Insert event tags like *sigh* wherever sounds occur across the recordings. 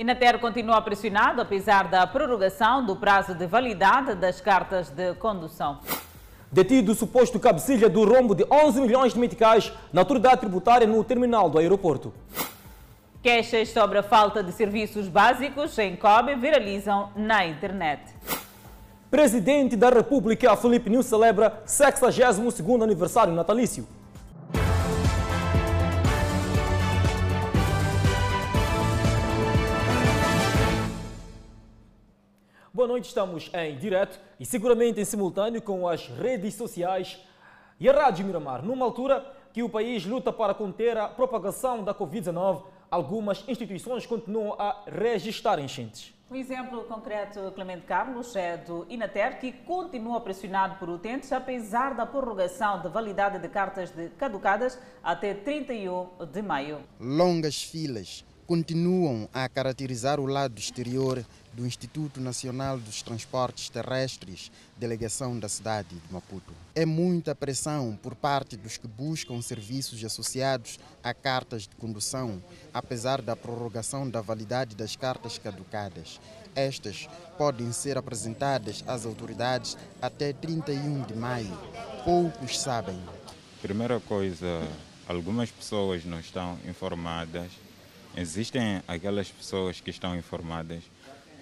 Inater continua pressionado apesar da prorrogação do prazo de validade das cartas de condução. Detido o suposto cabecilha do rombo de 11 milhões de meticais na autoridade tributária no terminal do aeroporto. Queixas sobre a falta de serviços básicos em Kobe viralizam na internet. Presidente da República, Felipe News, celebra 62º aniversário natalício. Boa noite, estamos em direto e seguramente em simultâneo com as redes sociais e a Rádio Miramar. Numa altura que o país luta para conter a propagação da Covid-19, algumas instituições continuam a registrar enchentes. Um exemplo concreto, Clemente Carlos, é do Inater, que continua pressionado por utentes, apesar da prorrogação da validade de cartas de caducadas até 31 de maio. Longas filas continuam a caracterizar o lado exterior do Instituto Nacional dos Transportes Terrestres, delegação da cidade de Maputo. É muita pressão por parte dos que buscam serviços associados a cartas de condução, apesar da prorrogação da validade das cartas caducadas. Estas podem ser apresentadas às autoridades até 31 de maio. Poucos sabem. Primeira coisa, algumas pessoas não estão informadas. Existem aquelas pessoas que estão informadas,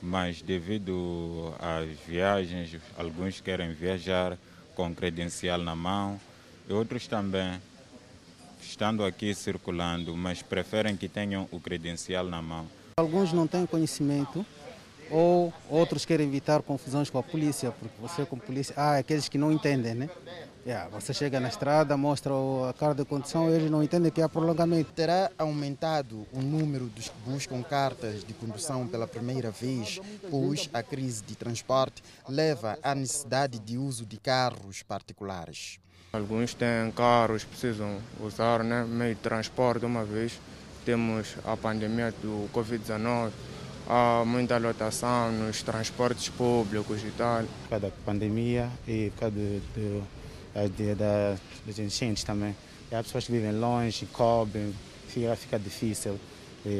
mas devido às viagens, alguns querem viajar com credencial na mão e outros também estando aqui circulando, mas preferem que tenham o credencial na mão. Alguns não têm conhecimento ou outros querem evitar confusões com a polícia, porque você com polícia, ah, aqueles que não entendem, né? Yeah, você chega na estrada, mostra a carta de condução, eles não entendem que é prolongamento. Terá aumentado o número dos que buscam cartas de condução pela primeira vez, pois a crise de transporte leva à necessidade de uso de carros particulares. Alguns têm carros, precisam usar né, meio de transporte uma vez. Temos a pandemia do Covid-19, há muita lotação nos transportes públicos e tal. Por causa da pandemia e por causa de, de, de, de, das enchentes também. E há pessoas que vivem longe, cobrem, fica, fica difícil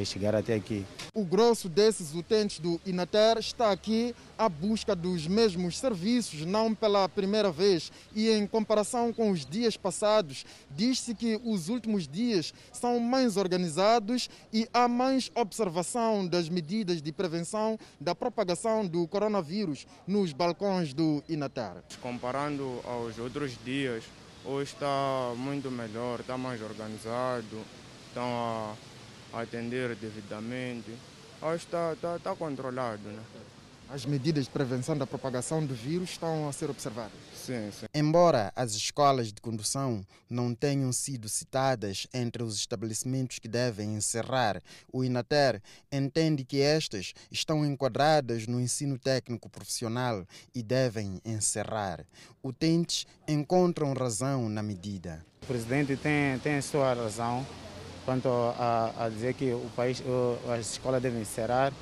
chegar até aqui. O grosso desses utentes do Inater está aqui à busca dos mesmos serviços, não pela primeira vez. E em comparação com os dias passados, diz-se que os últimos dias são mais organizados e há mais observação das medidas de prevenção da propagação do coronavírus nos balcões do Inater. Comparando aos outros dias, hoje está muito melhor, está mais organizado, estão a atender devidamente. Acho que está, está, está controlado. Né? As medidas de prevenção da propagação do vírus estão a ser observadas. Sim, sim. Embora as escolas de condução não tenham sido citadas entre os estabelecimentos que devem encerrar, o Inater entende que estas estão enquadradas no ensino técnico profissional e devem encerrar. Utentes encontram razão na medida. O presidente tem, tem a sua razão quanto a, a dizer que o país, as escolas devem encerrar.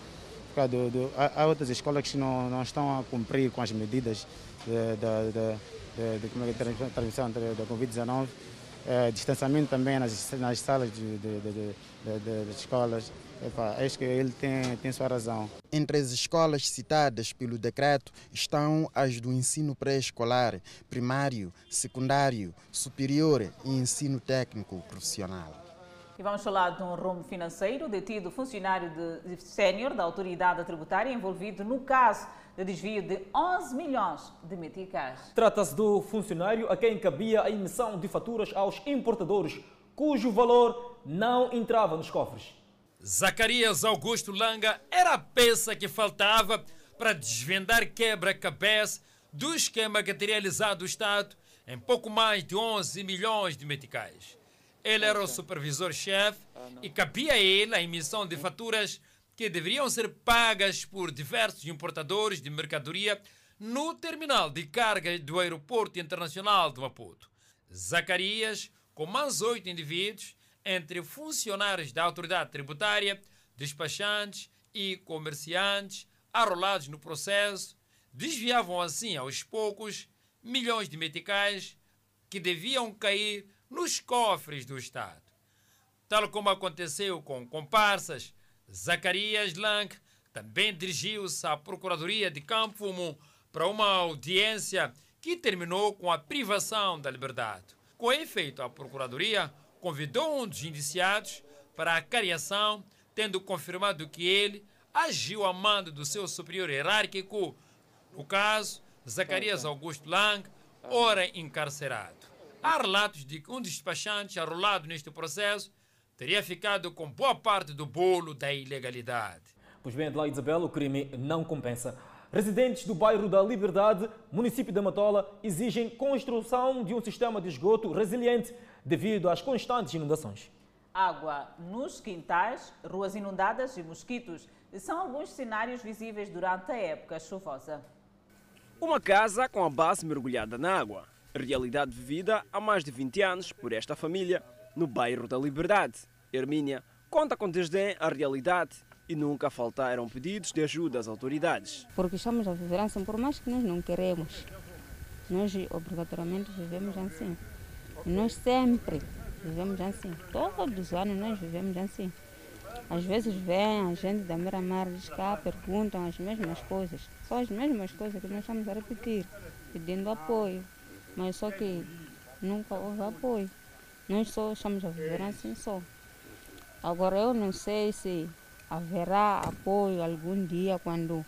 Do, do, há outras escolas que não, não estão a cumprir com as medidas da de, de, transmissão da Covid-19. É, distanciamento também nas, nas salas de, de, de, de escolas. Epa, acho que ele tem, tem sua razão. Entre as escolas citadas pelo decreto estão as do ensino pré-escolar, primário, secundário, superior e ensino técnico profissional. E vamos falar de um rumo financeiro. Detido funcionário de, de sénior da autoridade tributária envolvido no caso de desvio de 11 milhões de meticais. Trata-se do funcionário a quem cabia a emissão de faturas aos importadores, cujo valor não entrava nos cofres. Zacarias Augusto Langa era a peça que faltava para desvendar quebra-cabeça do esquema que teria realizado o Estado em pouco mais de 11 milhões de meticais. Ele era o supervisor-chefe e cabia a ele a emissão de faturas que deveriam ser pagas por diversos importadores de mercadoria no terminal de carga do Aeroporto Internacional de Maputo. Zacarias, com mais oito indivíduos, entre funcionários da autoridade tributária, despachantes e comerciantes, arrolados no processo, desviavam assim aos poucos milhões de meticais que deviam cair nos cofres do Estado. Tal como aconteceu com comparsas, Zacarias Lang também dirigiu-se à Procuradoria de Campo Fumo para uma audiência que terminou com a privação da liberdade. Com efeito, a Procuradoria convidou um dos indiciados para a cariação, tendo confirmado que ele agiu a mando do seu superior hierárquico, no caso, Zacarias Augusto Lang, ora encarcerado. Há relatos de que um dos despachantes arrolado neste processo teria ficado com boa parte do bolo da ilegalidade. Pois bem, Adelaide Isabel, o crime não compensa. Residentes do bairro da Liberdade, município de Matola, exigem construção de um sistema de esgoto resiliente devido às constantes inundações. Água nos quintais, ruas inundadas e mosquitos são alguns cenários visíveis durante a época chuvosa. Uma casa com a base mergulhada na água. Realidade vivida há mais de 20 anos por esta família no bairro da Liberdade. Hermínia conta com desdém a realidade e nunca faltaram pedidos de ajuda às autoridades. Porque estamos a viver assim, por mais que nós não queremos, nós obrigatoriamente vivemos assim. Nós sempre vivemos assim. Todos os anos nós vivemos assim. Às vezes vem a gente da Miramar, diz cá, perguntam as mesmas coisas. São as mesmas coisas que nós estamos a repetir, pedindo apoio. Mas só que nunca houve apoio. Nós só estamos a viver assim só. Agora eu não sei se haverá apoio algum dia quando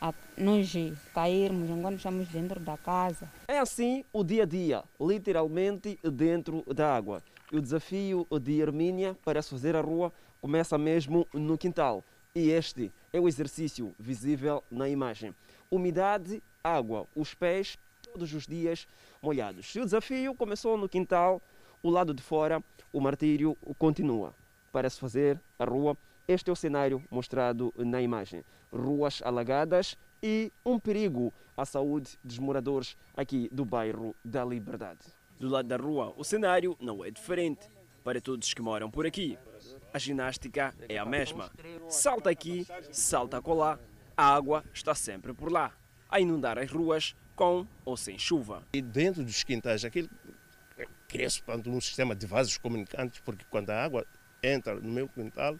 a, nós cairmos, enquanto estamos dentro da casa. É assim o dia a dia, literalmente dentro da água. E o desafio de Hermínia para fazer a rua começa mesmo no quintal. E este é o exercício visível na imagem. Umidade, água, os pés todos os dias molhados. O desafio começou no quintal, o lado de fora, o martírio continua. Para se fazer a rua, este é o cenário mostrado na imagem. Ruas alagadas e um perigo à saúde dos moradores aqui do bairro da Liberdade. Do lado da rua, o cenário não é diferente. Para todos que moram por aqui, a ginástica é a mesma. Salta aqui, salta colar, a água está sempre por lá, a inundar as ruas com ou sem chuva. E dentro dos quintais, aquilo cresce um sistema de vasos comunicantes, porque quando a água entra no meu quintal,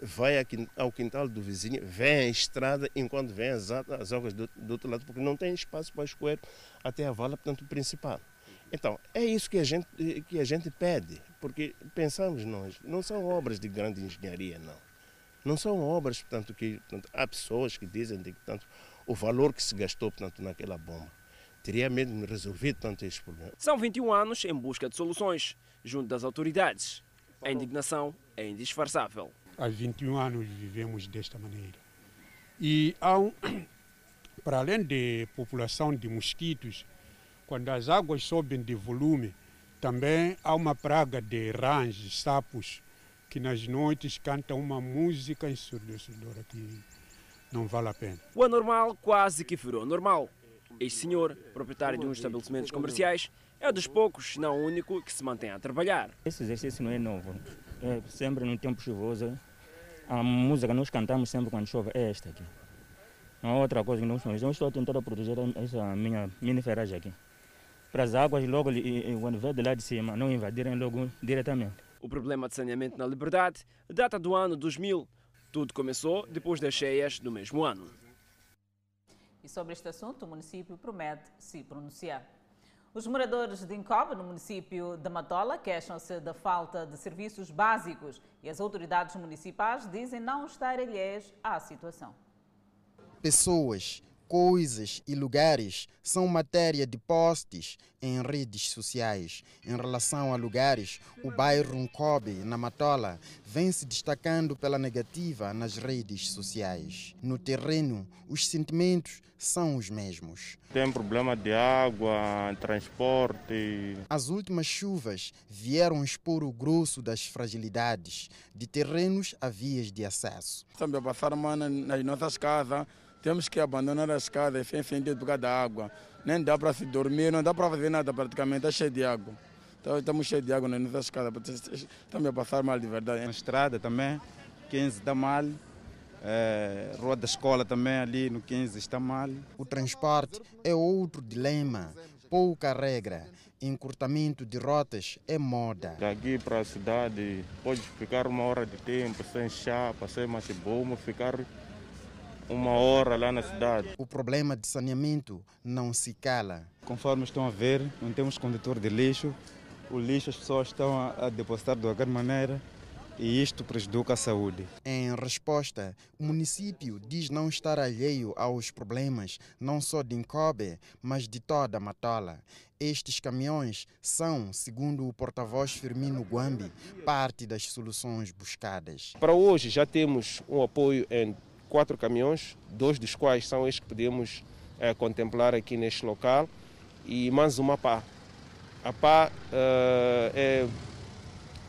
vai ao quintal do vizinho, vem a estrada, enquanto vem as, as águas do, do, outro lado, porque não tem espaço para escoer até a vala, portanto, principal. Então, é isso que a gente, que a gente pede, porque pensamos nós, não são obras de grande engenharia, não. Não são obras, portanto, que portanto, há pessoas que dizem de, portanto, o valor que se gastou, portanto, naquela bomba. Teria mesmo resolvido tanto este problema. São 21 anos em busca de soluções, junto das autoridades. A indignação é indisfarçável. Há 21 anos vivemos desta maneira. E há um, *coughs* para além de população de mosquitos, quando as águas sobem de volume, também há uma praga de rãs, sapos, que nas noites cantam uma música ensurdecedora que não vale a pena. O anormal quase que virou normal. Este senhor, proprietário de uns estabelecimentos comerciais, é dos poucos, se não o único, que se mantém a trabalhar. Esse exercício não é novo. É sempre no tempo chuvoso. A música que nós cantamos sempre quando chove é esta aqui. Não há outra coisa que nós fazemos. Eu estou tentando proteger essa minha mini ferragem aqui. Para as águas, logo, quando vem de lá de cima, não invadirem logo diretamente. O problema de saneamento na Liberdade data do ano 2000. Tudo começou depois das cheias do mesmo ano. E sobre este assunto, o município promete se pronunciar. Os moradores de Incobe, no município de Matola, queixam-se da falta de serviços básicos e as autoridades municipais dizem não estar alheias à situação. Pessoas coisas e lugares são matéria de postes em redes sociais. Em relação a lugares, o bairro Nkobe, na Matola, vem se destacando pela negativa nas redes sociais. No terreno, os sentimentos são os mesmos. Tem problema de água, transporte. As últimas chuvas vieram expor o grosso das fragilidades de terrenos a vias de acesso. Estamos a passar nas nossas casas temos que abandonar as casas sem sentido por causa da água. Nem dá para se dormir, não dá para fazer nada praticamente, está cheio de água. Então, estamos cheios de água nas nossas casas, estamos a passar mal de verdade. Na estrada também, 15 está mal. É, rua da escola também ali no 15 está mal. O transporte é outro dilema. pouca regra. Encurtamento de rotas é moda. Daqui para a cidade, pode ficar uma hora de tempo sem chapa, sem machiboma, ficar uma hora lá na cidade. O problema de saneamento não se cala. Conforme estão a ver, não temos condutor de lixo. O lixo as pessoas estão a, depositar de qualquer maneira e isto prejudica a saúde. Em resposta, o município diz não estar alheio aos problemas não só de Incobe, mas de toda a Matola. Estes caminhões são, segundo o porta-voz Firmino Guambi, parte das soluções buscadas. Para hoje já temos um apoio em quatro caminhões, dois dos quais são estes que podemos é, contemplar aqui neste local, e mais uma pá. A pá uh, é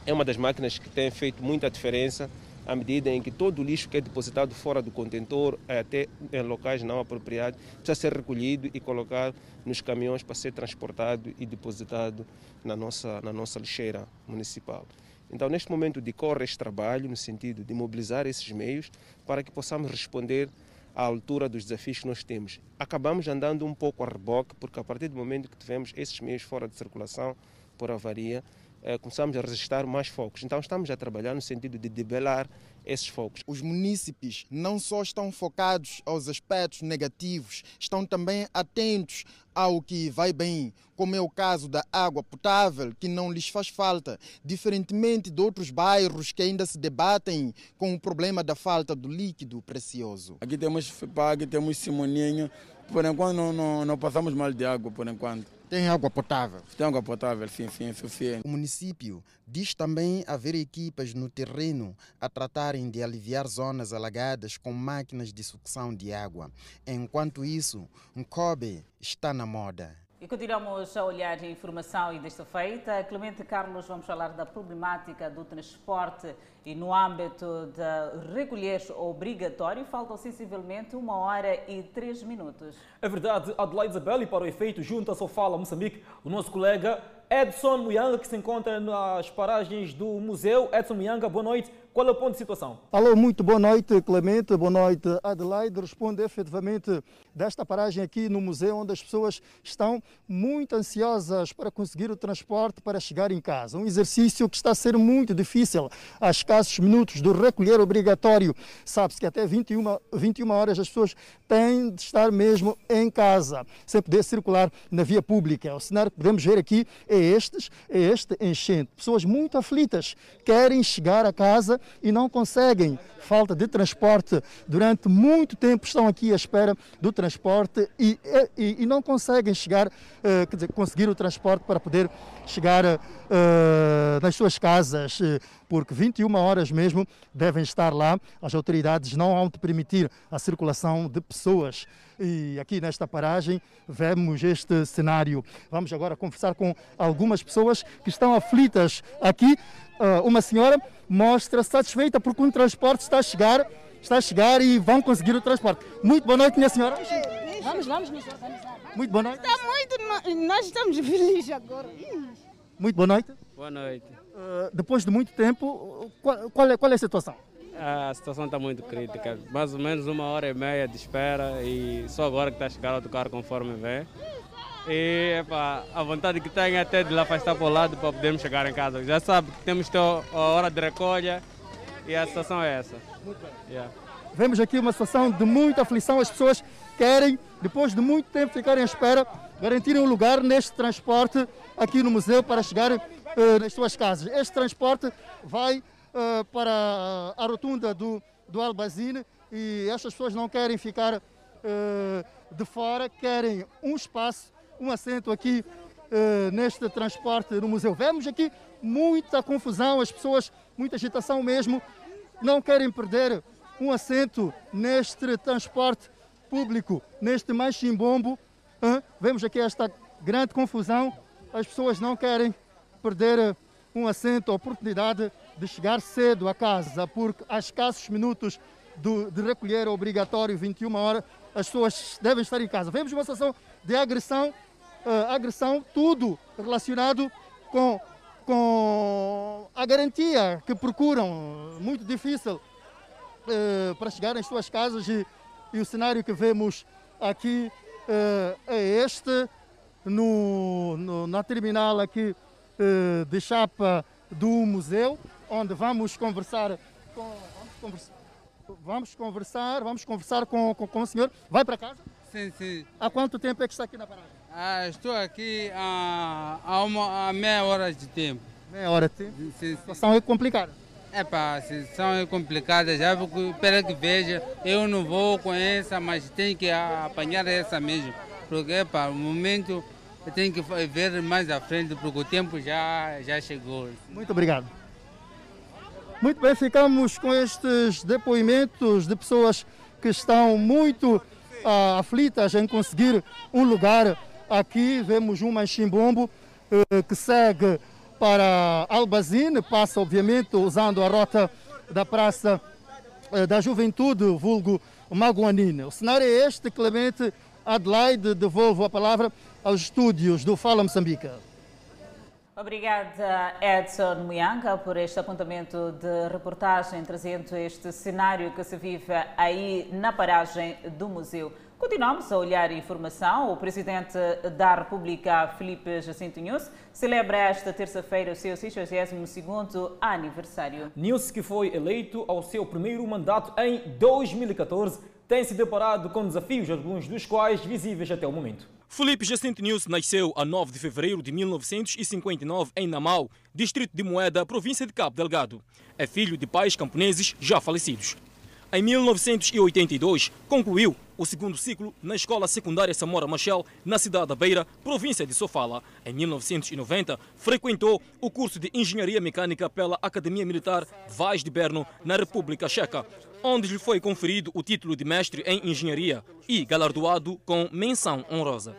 é uma das máquinas que tem feito muita diferença à medida em que todo o lixo que é depositado fora do contentor, até em locais não apropriados, precisa ser recolhido e colocado nos caminhões para ser transportado e depositado na nossa, na nossa lixeira municipal. Então, neste momento, decorre este trabalho no sentido de mobilizar esses meios para que possamos responder à altura dos desafios que nós temos. Acabamos andando um pouco a reboque, porque a partir do momento que tivemos esses meios fora de circulação por avaria, eh, começamos a registrar mais focos. Então estamos a trabalhar no sentido de debelar esses focos. Os munícipes não só estão focados aos aspectos negativos, estão também atentos ao que vai bem, como é o caso da água potável, que não lhes faz falta, diferentemente de outros bairros que ainda se debatem com o problema da falta do líquido precioso. Aqui temos FIPAG, temos Simoninho, por enquanto não, não, não passamos mal de água, por enquanto. Tem água potável? Tem água potável, sim, sim, suficiente. O município diz também haver equipas no terreno a tratarem de aliviar zonas alagadas com máquinas de sucção de água. Enquanto isso, um Kobe está na moda. E continuamos a olhar a informação e desta feita. Clemente Carlos, vamos falar da problemática do transporte e no âmbito de recolher obrigatório, faltam sensivelmente uma hora e três minutos. É verdade, Adelaide Isabel, e para o efeito, junta-se ao Fala Moçambique, o nosso colega Edson Muyanga, que se encontra nas paragens do museu. Edson Muyanga, boa noite. Qual é o ponto de situação? Alô, muito boa noite, Clemente. Boa noite, Adelaide. Responde efetivamente desta paragem aqui no museu, onde as pessoas estão muito ansiosas para conseguir o transporte para chegar em casa. Um exercício que está a ser muito difícil. Há escassos minutos do recolher obrigatório. Sabe-se que até 21, 21 horas as pessoas têm de estar mesmo em casa, sem poder circular na via pública. O cenário que podemos ver aqui é este, é este enchente. Pessoas muito aflitas querem chegar a casa e não conseguem. Falta de transporte. Durante muito tempo estão aqui à espera do transporte e, e, e não conseguem chegar, uh, quer dizer, conseguir o transporte para poder chegar uh, nas suas casas, uh, porque 21 horas mesmo devem estar lá. As autoridades não vão permitir a circulação de pessoas. E aqui nesta paragem vemos este cenário. Vamos agora conversar com algumas pessoas que estão aflitas aqui. Uh, uma senhora mostra satisfeita porque o transporte está a chegar, está a chegar e vão conseguir o transporte. Muito boa noite, minha senhora. Vamos, vamos nos organizar. Muito boa noite. Está muito, nós estamos felizes agora. Muito boa noite. Boa noite. Uh, depois de muito tempo, qual, qual, é, qual é a situação? A situação está muito crítica. Mais ou menos uma hora e meia de espera e só agora que está a chegar outro carro conforme vem. E epa, a vontade que tenho é até de lá afastar para o lado para podermos chegar em casa. Já sabe que temos a hora de recolha e a situação é essa. Yeah. Vemos aqui uma situação de muita aflição. As pessoas querem, depois de muito tempo ficarem à espera, garantirem um lugar neste transporte aqui no museu para chegar uh, nas suas casas. Este transporte vai uh, para a rotunda do, do Albazine e estas pessoas não querem ficar uh, de fora, querem um espaço um assento aqui uh, neste transporte no museu. Vemos aqui muita confusão, as pessoas, muita agitação mesmo, não querem perder um assento neste transporte público, neste machimbombo. Uh, vemos aqui esta grande confusão, as pessoas não querem perder um assento, a oportunidade de chegar cedo a casa, porque há escassos minutos do, de recolher obrigatório 21 horas, as pessoas devem estar em casa. Vemos uma situação de agressão uh, agressão, tudo relacionado com, com a garantia que procuram, muito difícil uh, para chegar às suas casas e, e, o cenário que vemos aqui uh, é este. no, no, na terminal aqui eh, de chapa do museu, onde vamos conversar com. Vamos conversar, vamos conversar, vamos conversar com, com, com o senhor. Vai para casa? Sim, sim. Há quanto tempo é que está aqui na paragem? Ah, estou aqui há, há, uma, há meia hora de tempo. Meia hora de tempo? Sim, sim. A situação é complicada. É pá, a situação é complicada já, porque que veja, eu não vou com essa, mas tenho que apanhar essa mesmo. Porque, é pá, o momento eu tenho que ver mais à frente, porque o tempo já, já chegou. Muito obrigado. Muito bem, ficamos com estes depoimentos de pessoas que estão muito ah, aflitas em conseguir um lugar aqui. Vemos um machimbombo eh, que segue para Albazine, passa obviamente usando a rota da Praça eh, da Juventude, vulgo Maguanine. O cenário é este, Clemente Adelaide, devolvo a palavra aos estúdios do Fala Moçambique. Obrigada, Edson Muyanga, por este apontamento de reportagem, trazendo este cenário que se vive aí na paragem do museu. Continuamos a olhar a informação. O presidente da República, Felipe Jacinto Nunes, celebra esta terça-feira o seu 62º aniversário. Nunes, que foi eleito ao seu primeiro mandato em 2014, tem se deparado com desafios, alguns dos quais visíveis até o momento. Felipe Jacinto Nunes nasceu a 9 de fevereiro de 1959 em Namau, distrito de Moeda, província de Cabo Delgado. É filho de pais camponeses já falecidos. Em 1982, concluiu o segundo ciclo na Escola Secundária Samora Machel, na cidade da Beira, província de Sofala. Em 1990, frequentou o curso de Engenharia Mecânica pela Academia Militar Vaz de Berno, na República Checa, onde lhe foi conferido o título de mestre em Engenharia e galardoado com menção honrosa.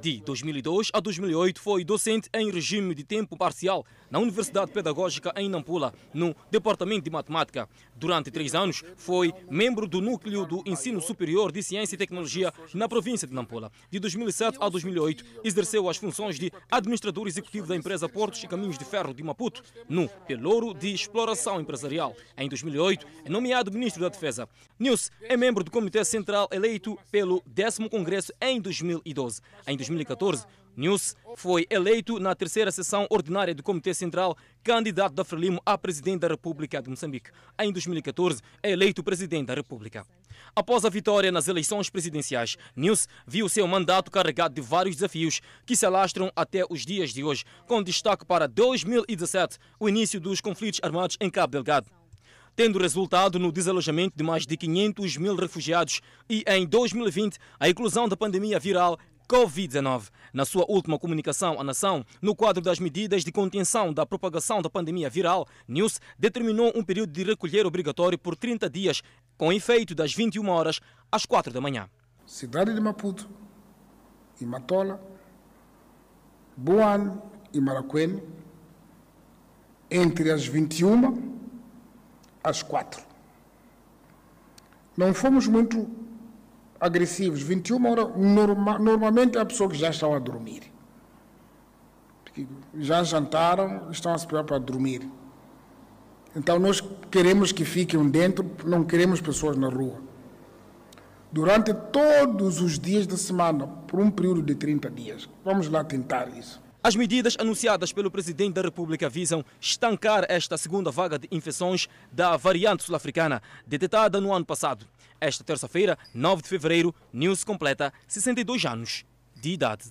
De 2002 a 2008 foi docente em regime de tempo parcial na Universidade Pedagógica em Nampula, no Departamento de Matemática. Durante três anos foi membro do Núcleo do Ensino Superior de Ciência e Tecnologia na província de Nampula. De 2007 a 2008 exerceu as funções de administrador executivo da empresa Portos e Caminhos de Ferro de Maputo, no Pelouro de Exploração Empresarial. Em 2008 é nomeado ministro da Defesa. Nils é membro do Comitê Central eleito pelo 10 Congresso em 2012. Em 2014, News foi eleito na terceira sessão ordinária do Comitê Central candidato da Frelimo a presidente da República de Moçambique. Em 2014, é eleito presidente da República. Após a vitória nas eleições presidenciais, News viu seu mandato carregado de vários desafios que se alastram até os dias de hoje, com destaque para 2017, o início dos conflitos armados em Cabo Delgado tendo resultado no desalojamento de mais de 500 mil refugiados e, em 2020, a inclusão da pandemia viral Covid-19. Na sua última comunicação à nação, no quadro das medidas de contenção da propagação da pandemia viral, News determinou um período de recolher obrigatório por 30 dias, com efeito das 21 horas às 4 da manhã. Cidade de Maputo, e Matola, Boane e Maracuene, entre as 21 às 4. Não fomos muito agressivos. 21 horas, norma, normalmente é a pessoa que já estão a dormir. Já jantaram, estão a se preparar para dormir. Então nós queremos que fiquem dentro, não queremos pessoas na rua. Durante todos os dias da semana, por um período de 30 dias. Vamos lá tentar isso. As medidas anunciadas pelo presidente da República visam estancar esta segunda vaga de infecções da variante sul-africana, detectada no ano passado. Esta terça-feira, 9 de fevereiro, News completa 62 anos de idade.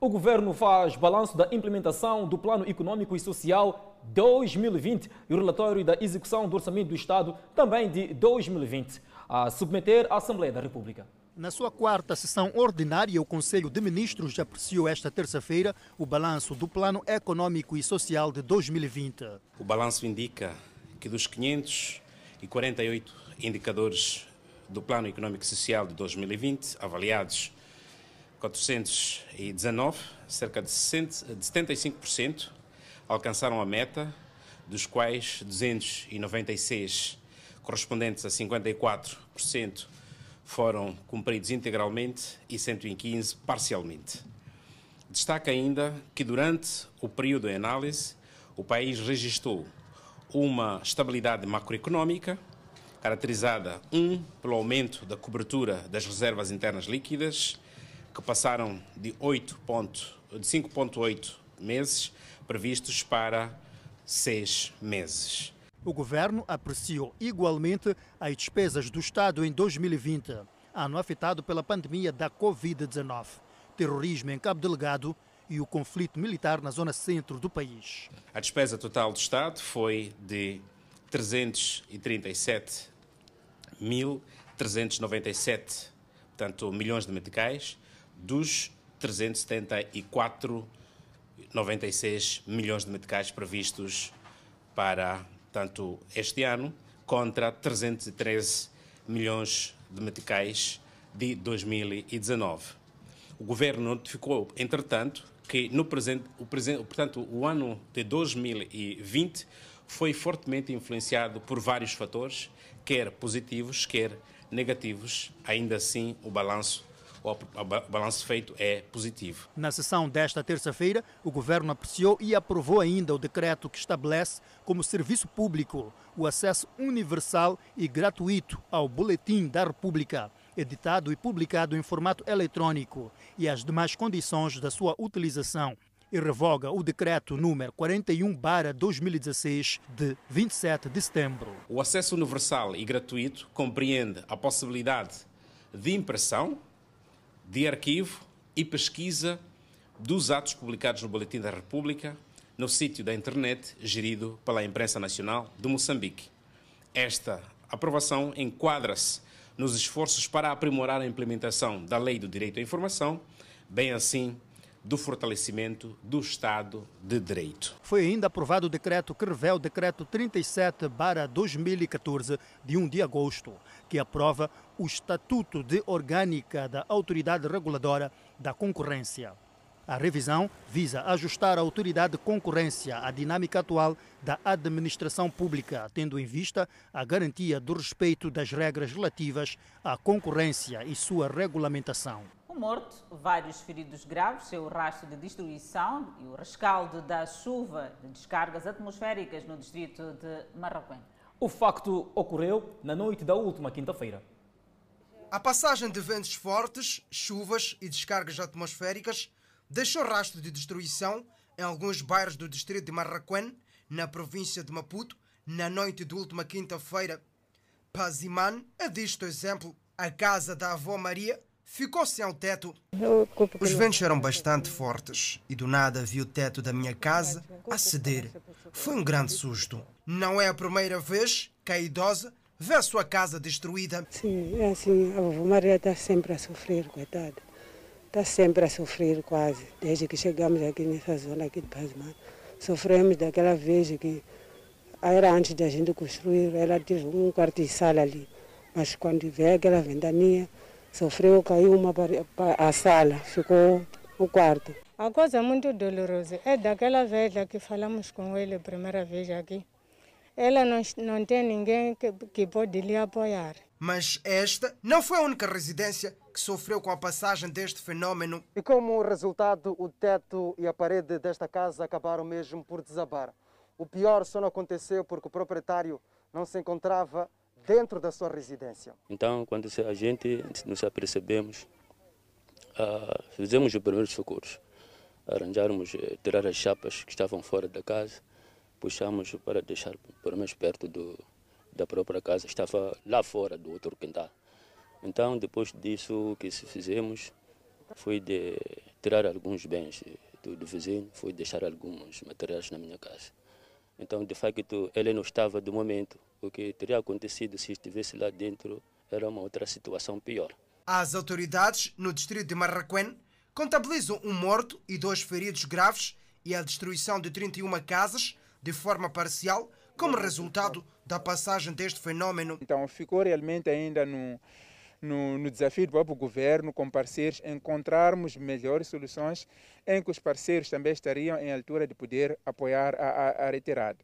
O governo faz balanço da implementação do Plano Econômico e Social 2020 e o relatório da execução do Orçamento do Estado também de 2020, a submeter à Assembleia da República. Na sua quarta sessão ordinária, o Conselho de Ministros apreciou esta terça-feira o balanço do Plano Econômico e Social de 2020. O balanço indica que dos 548 indicadores do Plano Econômico e Social de 2020, avaliados 419, cerca de 75% alcançaram a meta, dos quais 296 correspondentes a 54% foram cumpridos integralmente e 115 parcialmente. Destaca ainda que durante o período em análise, o país registrou uma estabilidade macroeconômica, caracterizada, um, pelo aumento da cobertura das reservas internas líquidas, que passaram de 8 de 5,8 meses previstos para 6 meses. O governo apreciou igualmente as despesas do Estado em 2020, ano afetado pela pandemia da Covid-19, terrorismo em Cabo Delegado e o conflito militar na zona centro do país. A despesa total do Estado foi de 337.397 portanto, milhões de meticais, dos 374,96 milhões de meticais previstos para tanto este ano, contra 313 milhões de meticais de 2019. O governo notificou, entretanto, que no presente, o presente, portanto, o ano de 2020 foi fortemente influenciado por vários fatores, quer positivos, quer negativos. Ainda assim, o balanço o balanço feito é positivo. Na sessão desta terça-feira, o governo apreciou e aprovou ainda o decreto que estabelece como serviço público o acesso universal e gratuito ao Boletim da República, editado e publicado em formato eletrônico, e as demais condições da sua utilização e revoga o decreto número 41/2016 de 27 de setembro. O acesso universal e gratuito compreende a possibilidade de impressão, de arquivo e pesquisa dos atos publicados no Boletim da República no sítio da internet gerido pela Imprensa Nacional de Moçambique. Esta aprovação enquadra-se nos esforços para aprimorar a implementação da Lei do Direito à Informação, bem assim do fortalecimento do Estado de Direito. Foi ainda aprovado o decreto que revela o decreto 37/2014 de 1 de agosto, que aprova o Estatuto de Orgânica da Autoridade Reguladora da Concorrência. A revisão visa ajustar a autoridade de concorrência à dinâmica atual da administração pública, tendo em vista a garantia do respeito das regras relativas à concorrência e sua regulamentação. Um morto, vários feridos graves, seu rastro de destruição e o rescaldo da chuva de descargas atmosféricas no distrito de Marraquém. O facto ocorreu na noite da última quinta-feira. A passagem de ventos fortes, chuvas e descargas atmosféricas deixou rastro de destruição em alguns bairros do distrito de Marraquém, na província de Maputo, na noite da última quinta-feira. Paziman é disto exemplo. A casa da avó Maria ficou sem o teto. Os ventos eram bastante fortes e do nada vi o teto da minha casa a ceder. Foi um grande susto. Não é a primeira vez que a idosa vê a sua casa destruída. Sim, é assim, a avó Maria está sempre a sofrer, coitada. Está sempre a sofrer quase, desde que chegamos aqui nessa zona aqui de Pasman. Sofremos daquela vez que era antes da gente construir, ela teve um quarto de sala ali. Mas quando veio aquela ventania, sofreu, caiu uma a sala, ficou o quarto. A coisa muito dolorosa é daquela velha que falamos com ele a primeira vez aqui. Ela não, não tem ninguém que, que pode lhe apoiar. Mas esta não foi a única residência que sofreu com a passagem deste fenômeno. E como resultado, o teto e a parede desta casa acabaram mesmo por desabar. O pior só não aconteceu porque o proprietário não se encontrava dentro da sua residência. Então, quando a gente nos apercebemos, uh, fizemos os primeiros socorros. Arranjarmos, eh, tirar as chapas que estavam fora da casa, puxamos para deixar pelo menos perto do, da própria casa. Estava lá fora do outro quintal. Então, depois disso, o que fizemos foi de tirar alguns bens do, do vizinho, foi deixar alguns materiais na minha casa. Então, de facto, ele não estava do momento. O que teria acontecido se estivesse lá dentro era uma outra situação pior. As autoridades no distrito de Marraquém contabilizam um morto e dois feridos graves e a destruição de 31 casas de forma parcial como resultado da passagem deste fenômeno. Então, ficou realmente ainda no, no, no, desafio do próprio governo, com parceiros, encontrarmos melhores soluções em que os parceiros também estariam em altura de poder apoiar a, a, a retirada.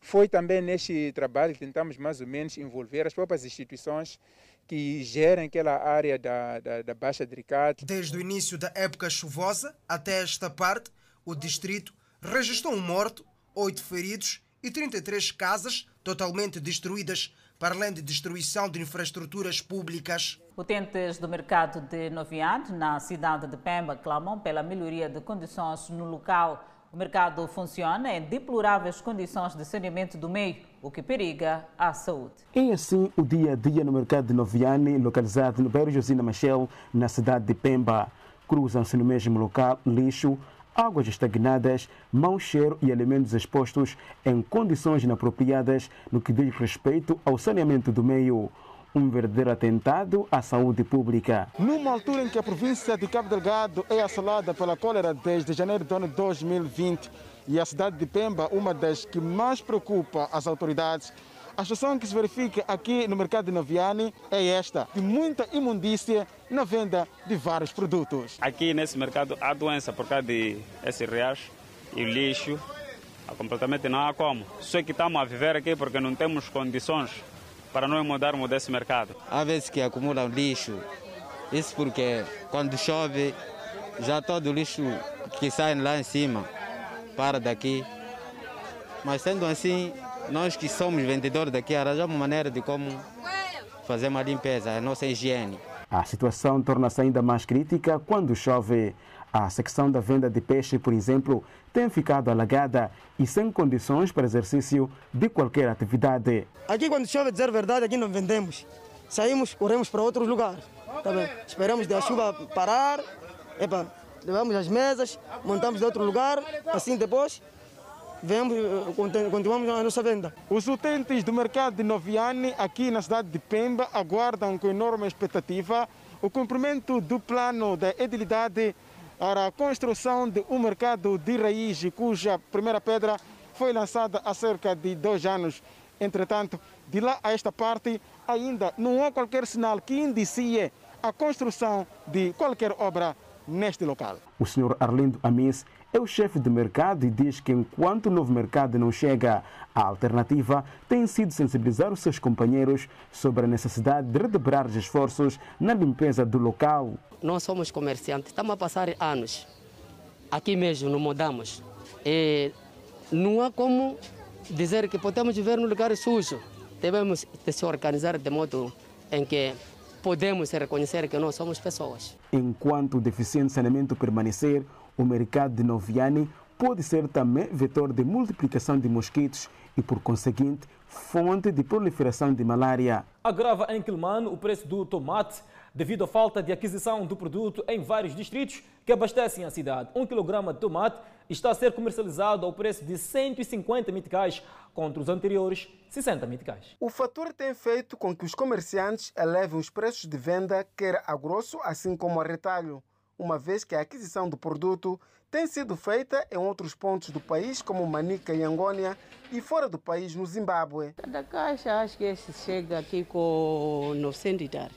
Foi também neste trabalho que tentamos mais ou menos envolver as próprias instituições que gerem aquela área da, da, da Baixa de Ricate. Desde o início da época chuvosa até esta parte, o distrito registrou um morto, oito feridos e 33 casas totalmente destruídas, para além de destruição de infraestruturas públicas. Utentes do mercado de Noviado, na cidade de Pemba, clamam pela melhoria de condições no local. O mercado funciona em deploráveis condições de saneamento do meio, o que periga a saúde. É assim o dia a dia no mercado de Noviane, localizado no bairro Josina Machel, na cidade de Pemba. Cruzam-se no mesmo local lixo, águas estagnadas, mau cheiro e alimentos expostos em condições inapropriadas no que diz respeito ao saneamento do meio. Um verdadeiro atentado à saúde pública. Numa altura em que a província de Cabo Delgado é assolada pela cólera desde janeiro do ano 2020 e a cidade de Pemba, uma das que mais preocupa as autoridades, a situação que se verifica aqui no mercado de Noviane é esta, de muita imundícia na venda de vários produtos. Aqui nesse mercado há doença por causa de esse riacho e o lixo. Completamente não há como. Só que estamos a viver aqui porque não temos condições para nós mudarmos desse mercado. Há vezes que acumulam lixo. Isso porque quando chove, já todo o lixo que sai lá em cima para daqui. Mas sendo assim, nós que somos vendedores daqui arranjamos maneira de como fazer uma limpeza, a nossa higiene. A situação torna-se ainda mais crítica quando chove. A secção da venda de peixe, por exemplo, tem ficado alagada e sem condições para exercício de qualquer atividade. Aqui, quando chove, dizer a verdade, aqui não vendemos. Saímos, corremos para outros lugares. Tá bem? Esperamos da chuva parar, epa, levamos as mesas, montamos de outro lugar, assim depois vemos, continuamos a nossa venda. Os utentes do mercado de Noviane, aqui na cidade de Pemba, aguardam com enorme expectativa o cumprimento do plano da edilidade para a construção de um mercado de raiz, cuja primeira pedra foi lançada há cerca de dois anos. Entretanto, de lá a esta parte, ainda não há qualquer sinal que indicie a construção de qualquer obra neste local. O senhor Arlindo Amis é o chefe de mercado e diz que enquanto o novo mercado não chega, a alternativa tem sido sensibilizar os seus companheiros sobre a necessidade de redobrar os esforços na limpeza do local. Nós somos comerciantes, estamos a passar anos. Aqui mesmo não mudamos. E não há como dizer que podemos viver num lugar sujo. Devemos se organizar de modo em que podemos reconhecer que nós somos pessoas. Enquanto o deficiente saneamento permanecer, o mercado de Noviane pode ser também vetor de multiplicação de mosquitos e, por conseguinte, fonte de proliferação de malária. Agrava em Quilmano o preço do tomate devido à falta de aquisição do produto em vários distritos que abastecem a cidade. Um quilograma de tomate está a ser comercializado ao preço de 150 meticais contra os anteriores 60 meticais. O fator tem feito com que os comerciantes elevem os preços de venda, quer a grosso, assim como a retalho, uma vez que a aquisição do produto tem sido feita em outros pontos do país, como Manica e Angônia, e fora do país, no Zimbábue. Cada caixa acho que esse chega aqui com 900 dólares.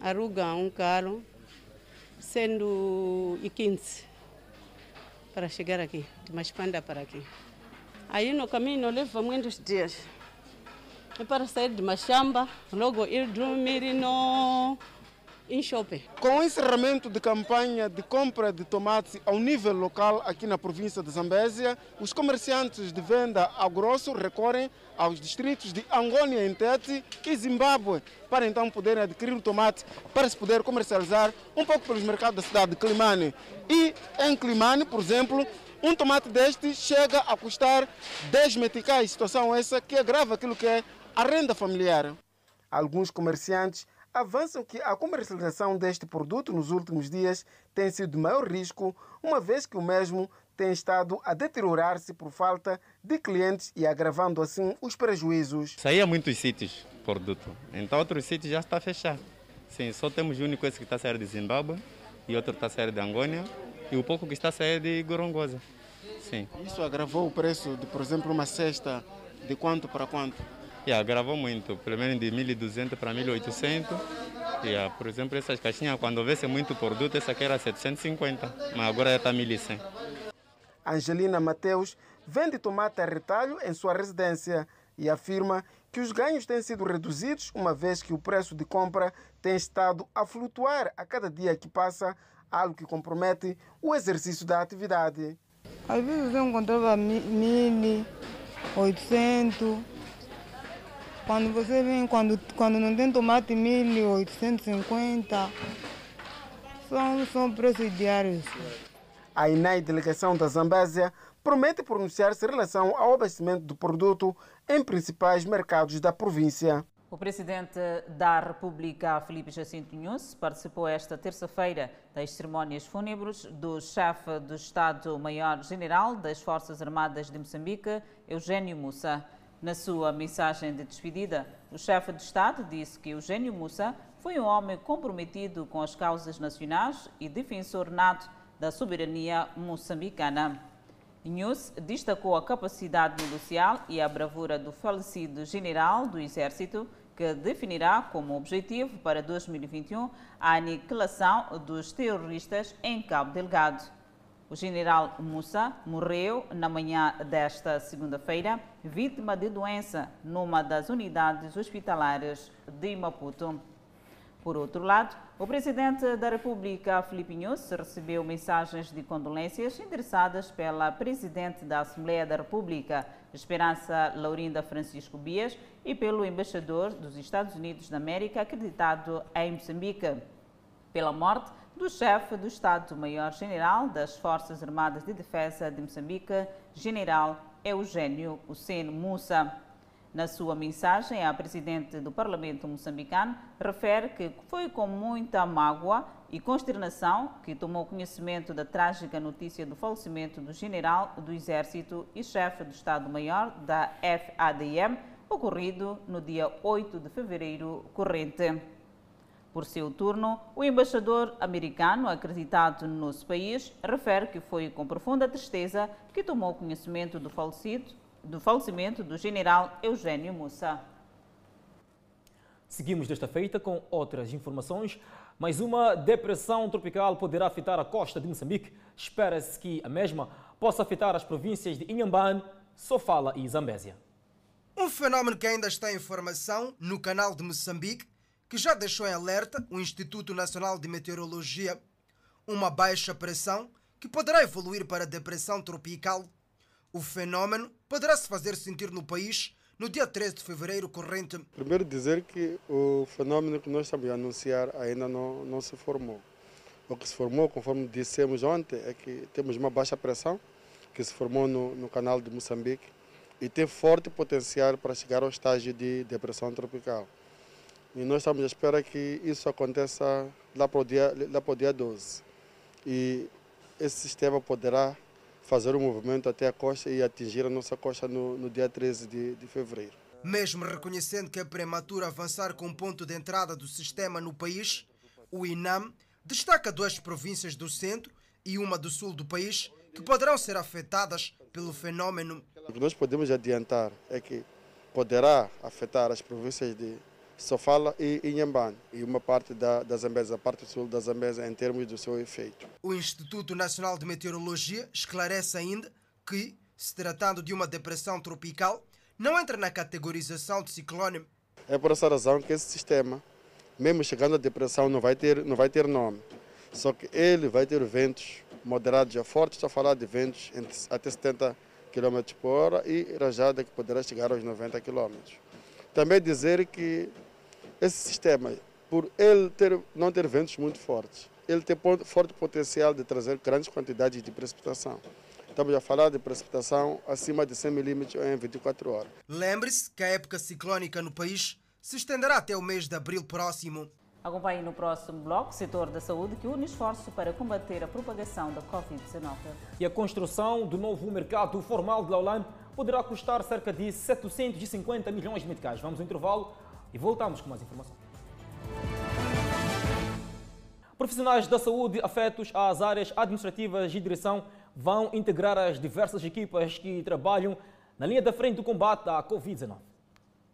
Aruga um carro, sendo e 15 para chegar aqui, de Maspanda para aqui. Aí no caminho leva muitos dias. É para sair de Machamba, logo ir dormir no em shopping. Com o encerramento de campanha de compra de tomates ao nível local aqui na província de Zambésia, os comerciantes de venda ao grosso recorrem aos distritos de Angônia, Entete e Zimbábue para então poderem adquirir o tomate para se poder comercializar um pouco pelos mercados da cidade de Climane. E em Climane, por exemplo, um tomate deste chega a custar 10 meticais, situação essa que agrava aquilo que é a renda familiar. Alguns comerciantes avançam que a comercialização deste produto nos últimos dias tem sido de maior risco, uma vez que o mesmo tem estado a deteriorar-se por falta de clientes e agravando assim os prejuízos. Saía muitos sítios produto, então outros sítios já está fechado. Sim, só temos o único esse que está a sair de Zimbábue e outro está a sair de Angônia e o pouco que está a sair de Gorongosa. Sim. Isso agravou o preço de, por exemplo, uma cesta de quanto para quanto? Yeah, agravou muito, pelo menos de 1.200 para 1.800. Yeah, por exemplo, essas caixinhas, quando houvesse muito produto, essa aqui era 750, mas agora já está 1.100. Angelina Mateus vende tomate a retalho em sua residência e afirma que os ganhos têm sido reduzidos, uma vez que o preço de compra tem estado a flutuar a cada dia que passa, algo que compromete o exercício da atividade. Às vezes eu encontrava mil, 800, Quando você vem, quando, quando não tem tomate 1.850, são, são preços diários. A INAI Delegação da Zambésia promete pronunciar-se em relação ao abastecimento do produto em principais mercados da província. O presidente da República, Felipe Jacinto Nunes, participou esta terça-feira das cerimônias fúnebres do chefe do Estado-Maior-General das Forças Armadas de Moçambique, Eugênio Mussa. Na sua mensagem de despedida, o chefe de Estado disse que Eugênio Mussa foi um homem comprometido com as causas nacionais e defensor nato da soberania moçambicana. News destacou a capacidade negocial e a bravura do falecido general do Exército, que definirá como objetivo para 2021 a aniquilação dos terroristas em Cabo Delgado. O general Mussa morreu na manhã desta segunda-feira, vítima de doença numa das unidades hospitalares de Maputo. Por outro lado, o presidente da República, Filipe Nunes, recebeu mensagens de condolências endereçadas pela presidente da Assembleia da República, Esperança Laurinda Francisco Bias, e pelo embaixador dos Estados Unidos da América, acreditado em Moçambique, pela morte do chefe do Estado-Maior-General das Forças Armadas de Defesa de Moçambique, General Eugênio Hussein Moussa. Na sua mensagem, a presidente do Parlamento moçambicano refere que foi com muita mágoa e consternação que tomou conhecimento da trágica notícia do falecimento do general do Exército e chefe do Estado-Maior da FADM, ocorrido no dia 8 de fevereiro corrente. Por seu turno, o embaixador americano acreditado no nosso país refere que foi com profunda tristeza que tomou conhecimento do falecido do falecimento do general Eugênio Mussa. Seguimos desta feita com outras informações. Mais uma depressão tropical poderá afetar a costa de Moçambique. Espera-se que a mesma possa afetar as províncias de Inhambane, Sofala e Zambésia. Um fenómeno que ainda está em formação no canal de Moçambique, que já deixou em alerta o Instituto Nacional de Meteorologia. Uma baixa pressão que poderá evoluir para depressão tropical o fenômeno poderá se fazer sentir no país no dia 13 de fevereiro corrente. Primeiro dizer que o fenômeno que nós estamos a anunciar ainda não, não se formou. O que se formou, conforme dissemos ontem, é que temos uma baixa pressão que se formou no, no canal de Moçambique e tem forte potencial para chegar ao estágio de depressão tropical. E nós estamos à espera que isso aconteça lá para o dia, lá para o dia 12. E esse sistema poderá fazer o movimento até a costa e atingir a nossa costa no, no dia 13 de, de fevereiro. Mesmo reconhecendo que é prematuro avançar com o ponto de entrada do sistema no país, o INAM destaca duas províncias do centro e uma do sul do país que poderão ser afetadas pelo fenômeno. O que nós podemos adiantar é que poderá afetar as províncias de Sofala e Inhambane e uma parte da, da Zambésia, a parte sul da Zambésia em termos do seu efeito. O Instituto Nacional de Meteorologia esclarece ainda que, se tratando de uma depressão tropical, não entra na categorização de ciclone. É por essa razão que esse sistema, mesmo chegando à depressão, não vai ter, não vai ter nome. Só que ele vai ter ventos moderados a fortes, está a falar de ventos até 70 km por hora e rajada que poderá chegar aos 90 km. Também dizer que esse sistema, por ele ter, não ter ventos muito fortes, ele tem forte potencial de trazer grandes quantidades de precipitação. Estamos a falar de precipitação acima de 100 milímetros em 24 horas. Lembre-se que a época ciclónica no país se estenderá até o mês de abril próximo. Acompanhe no próximo bloco o setor da saúde que une esforço para combater a propagação da Covid-19. E a construção do novo mercado formal de Laulan poderá custar cerca de 750 milhões de meticais. Vamos ao intervalo e voltamos com mais informações. Profissionais da saúde afetos às áreas administrativas e direção vão integrar as diversas equipas que trabalham na linha da frente do combate à Covid-19.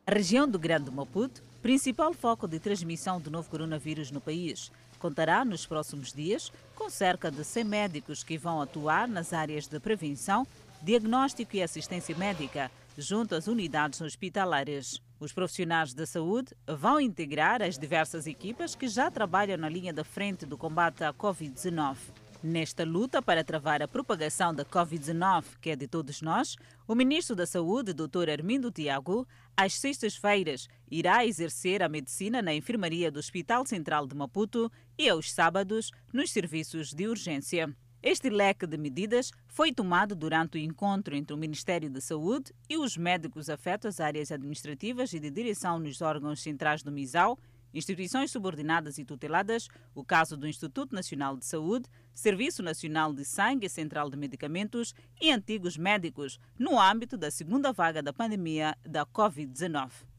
A região do Grande Maputo, principal foco de transmissão do novo coronavírus no país, contará nos próximos dias com cerca de 100 médicos que vão atuar nas áreas de prevenção, diagnóstico e assistência médica, junto às unidades hospitalares. Os profissionais da saúde vão integrar as diversas equipas que já trabalham na linha da frente do combate à Covid-19. Nesta luta para travar a propagação da Covid-19, que é de todos nós, o Ministro da Saúde, Dr. Armindo Tiago, às sextas-feiras, irá exercer a medicina na enfermaria do Hospital Central de Maputo e aos sábados nos serviços de urgência. Este leque de medidas foi tomado durante o encontro entre o Ministério da Saúde e os médicos afetos às áreas administrativas e de direção nos órgãos centrais do MISAU, instituições subordinadas e tuteladas, o caso do Instituto Nacional de Saúde, Serviço Nacional de Sangue e Central de Medicamentos e antigos médicos, no âmbito da segunda vaga da pandemia da Covid-19.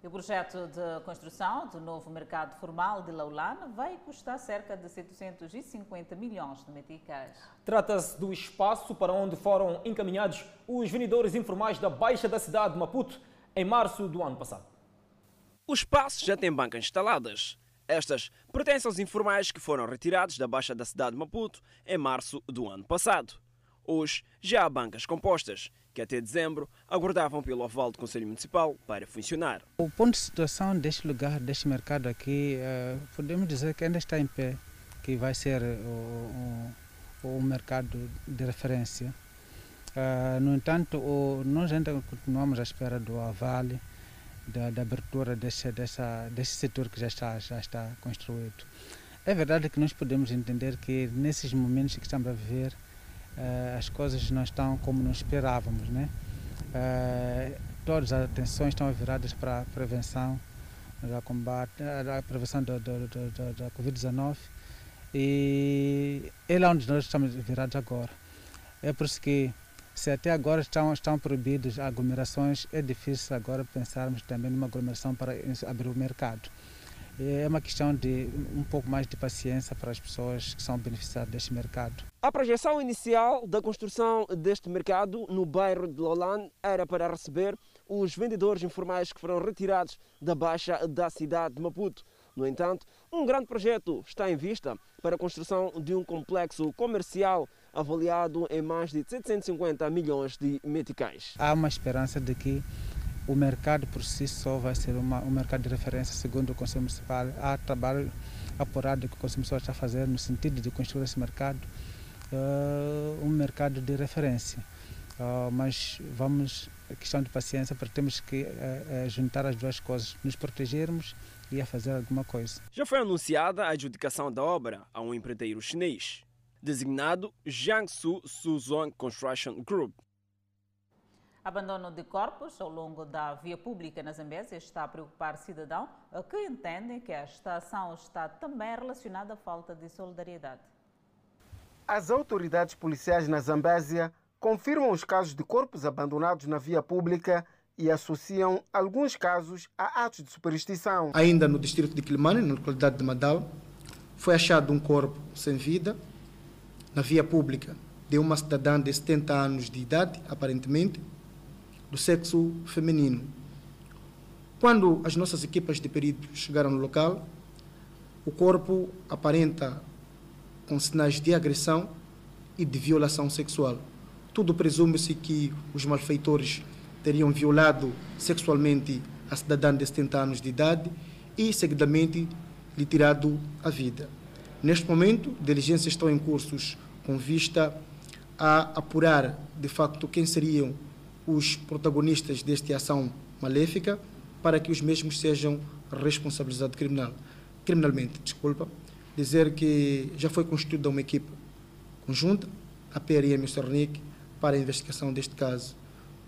O projeto de construção do novo mercado formal de Laulana vai custar cerca de 750 milhões de meticais. Trata-se do espaço para onde foram encaminhados os vendedores informais da Baixa da cidade de Maputo em março do ano passado. O espaço já tem bancas instaladas. Estas pertencem aos informais que foram retirados da Baixa da cidade de Maputo em março do ano passado. Hoje já há bancas compostas, que até dezembro aguardavam pelo aval do Conselho Municipal para funcionar. O ponto de situação deste lugar, deste mercado aqui, uh, podemos dizer que ainda está em pé, que vai ser o, o, o mercado de referência. Uh, no entanto, nós ainda continuamos à espera do aval da, da abertura desse, dessa, desse setor que já está, já está construído. É verdade que nós podemos entender que nesses momentos que estamos a viver, as coisas não estão como nós esperávamos, né? Uh, todas as atenções estão viradas para a prevenção da combate, a prevenção da, da, da, da Covid-19 e é lá onde nós estamos virados agora. É por isso que se até agora estão, estão proibidas aglomerações, é difícil agora pensarmos também numa aglomeração para abrir o mercado. É uma questão de um pouco mais de paciência para as pessoas que são beneficiadas deste mercado. A projeção inicial da construção deste mercado no bairro de Lolan era para receber os vendedores informais que foram retirados da baixa da cidade de Maputo. No entanto, um grande projeto está em vista para a construção de um complexo comercial avaliado em mais de 750 milhões de meticais. Há uma esperança de que o mercado por si só vai ser uma, um mercado de referência, segundo o Conselho Municipal. Há trabalho apurado que o Conselho Municipal está fazendo no sentido de construir esse mercado, uh, um mercado de referência. Uh, mas vamos, questão de paciência, porque temos que uh, juntar as duas coisas, nos protegermos e a fazer alguma coisa. Já foi anunciada a adjudicação da obra a um empreiteiro chinês, designado Jiangsu Suzong Construction Group. Abandono de corpos ao longo da via pública na Zambésia está a preocupar cidadãos que entendem que esta ação está também relacionada à falta de solidariedade. As autoridades policiais na Zambésia confirmam os casos de corpos abandonados na via pública e associam alguns casos a atos de superstição. Ainda no distrito de Quilimane, na localidade de Madal, foi achado um corpo sem vida na via pública de uma cidadã de 70 anos de idade, aparentemente, do sexo feminino. Quando as nossas equipas de peritos chegaram no local, o corpo aparenta com sinais de agressão e de violação sexual. Tudo presume-se que os malfeitores teriam violado sexualmente a cidadã de 70 anos de idade e, seguidamente, lhe tirado a vida. Neste momento, diligências estão em cursos com vista a apurar, de facto, quem seriam os protagonistas desta ação maléfica para que os mesmos sejam responsabilizados criminal, criminalmente. Desculpa. Dizer que já foi constituída uma equipe conjunta, a PRM e o Cernic, para a investigação deste caso,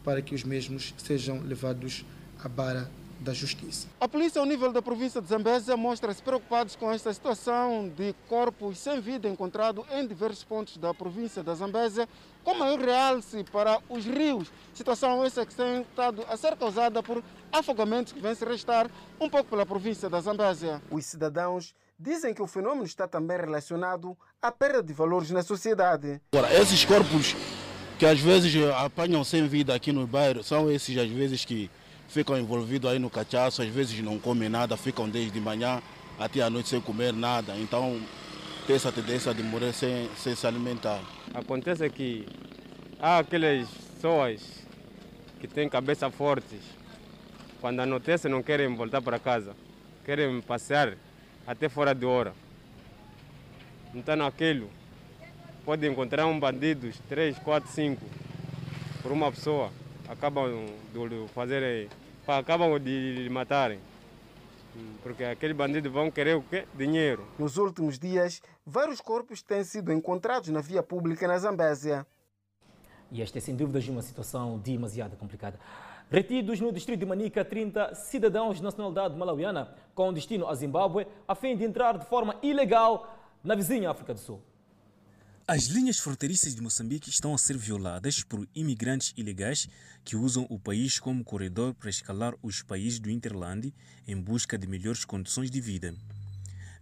para que os mesmos sejam levados à barra da justiça. A polícia ao nível da província de Zambésia mostra-se preocupados com esta situação de corpos sem vida encontrado em diversos pontos da província da Zambésia, com maior realce para os rios. Situação essa que tem estado a ser causada por afogamentos que vêm se restar um pouco pela província da Zambésia. Os cidadãos dizem que o fenômeno está também relacionado à perda de valores na sociedade. Agora, esses corpos que às vezes apanham sem vida aqui no bairro são esses às vezes que ficam envolvidos aí no cachaço, às vezes não comem nada, ficam desde de manhã até a noite sem comer nada. Então tem essa tendência de morrer sem, sem se alimentar. Acontece que há aquelas pessoas que têm cabeça fortes, quando anoitece não querem voltar para casa, querem passear até fora de hora. Então naquilo, pode encontrar um bandido, três, quatro, cinco, por uma pessoa, acabam de fazer, acabam de matarem. Porque aqueles bandidos vão querer o quê? Dinheiro. Nos últimos dias, vários corpos têm sido encontrados na via pública na Zambésia. E esta é sem dúvidas uma situação demasiado complicada. Retidos no distrito de Manica 30 cidadãos de nacionalidade malauiana com destino a Zimbábue a fim de entrar de forma ilegal na vizinha África do Sul. As linhas fronteiriças de Moçambique estão a ser violadas por imigrantes ilegais que usam o país como corredor para escalar os países do Interland em busca de melhores condições de vida.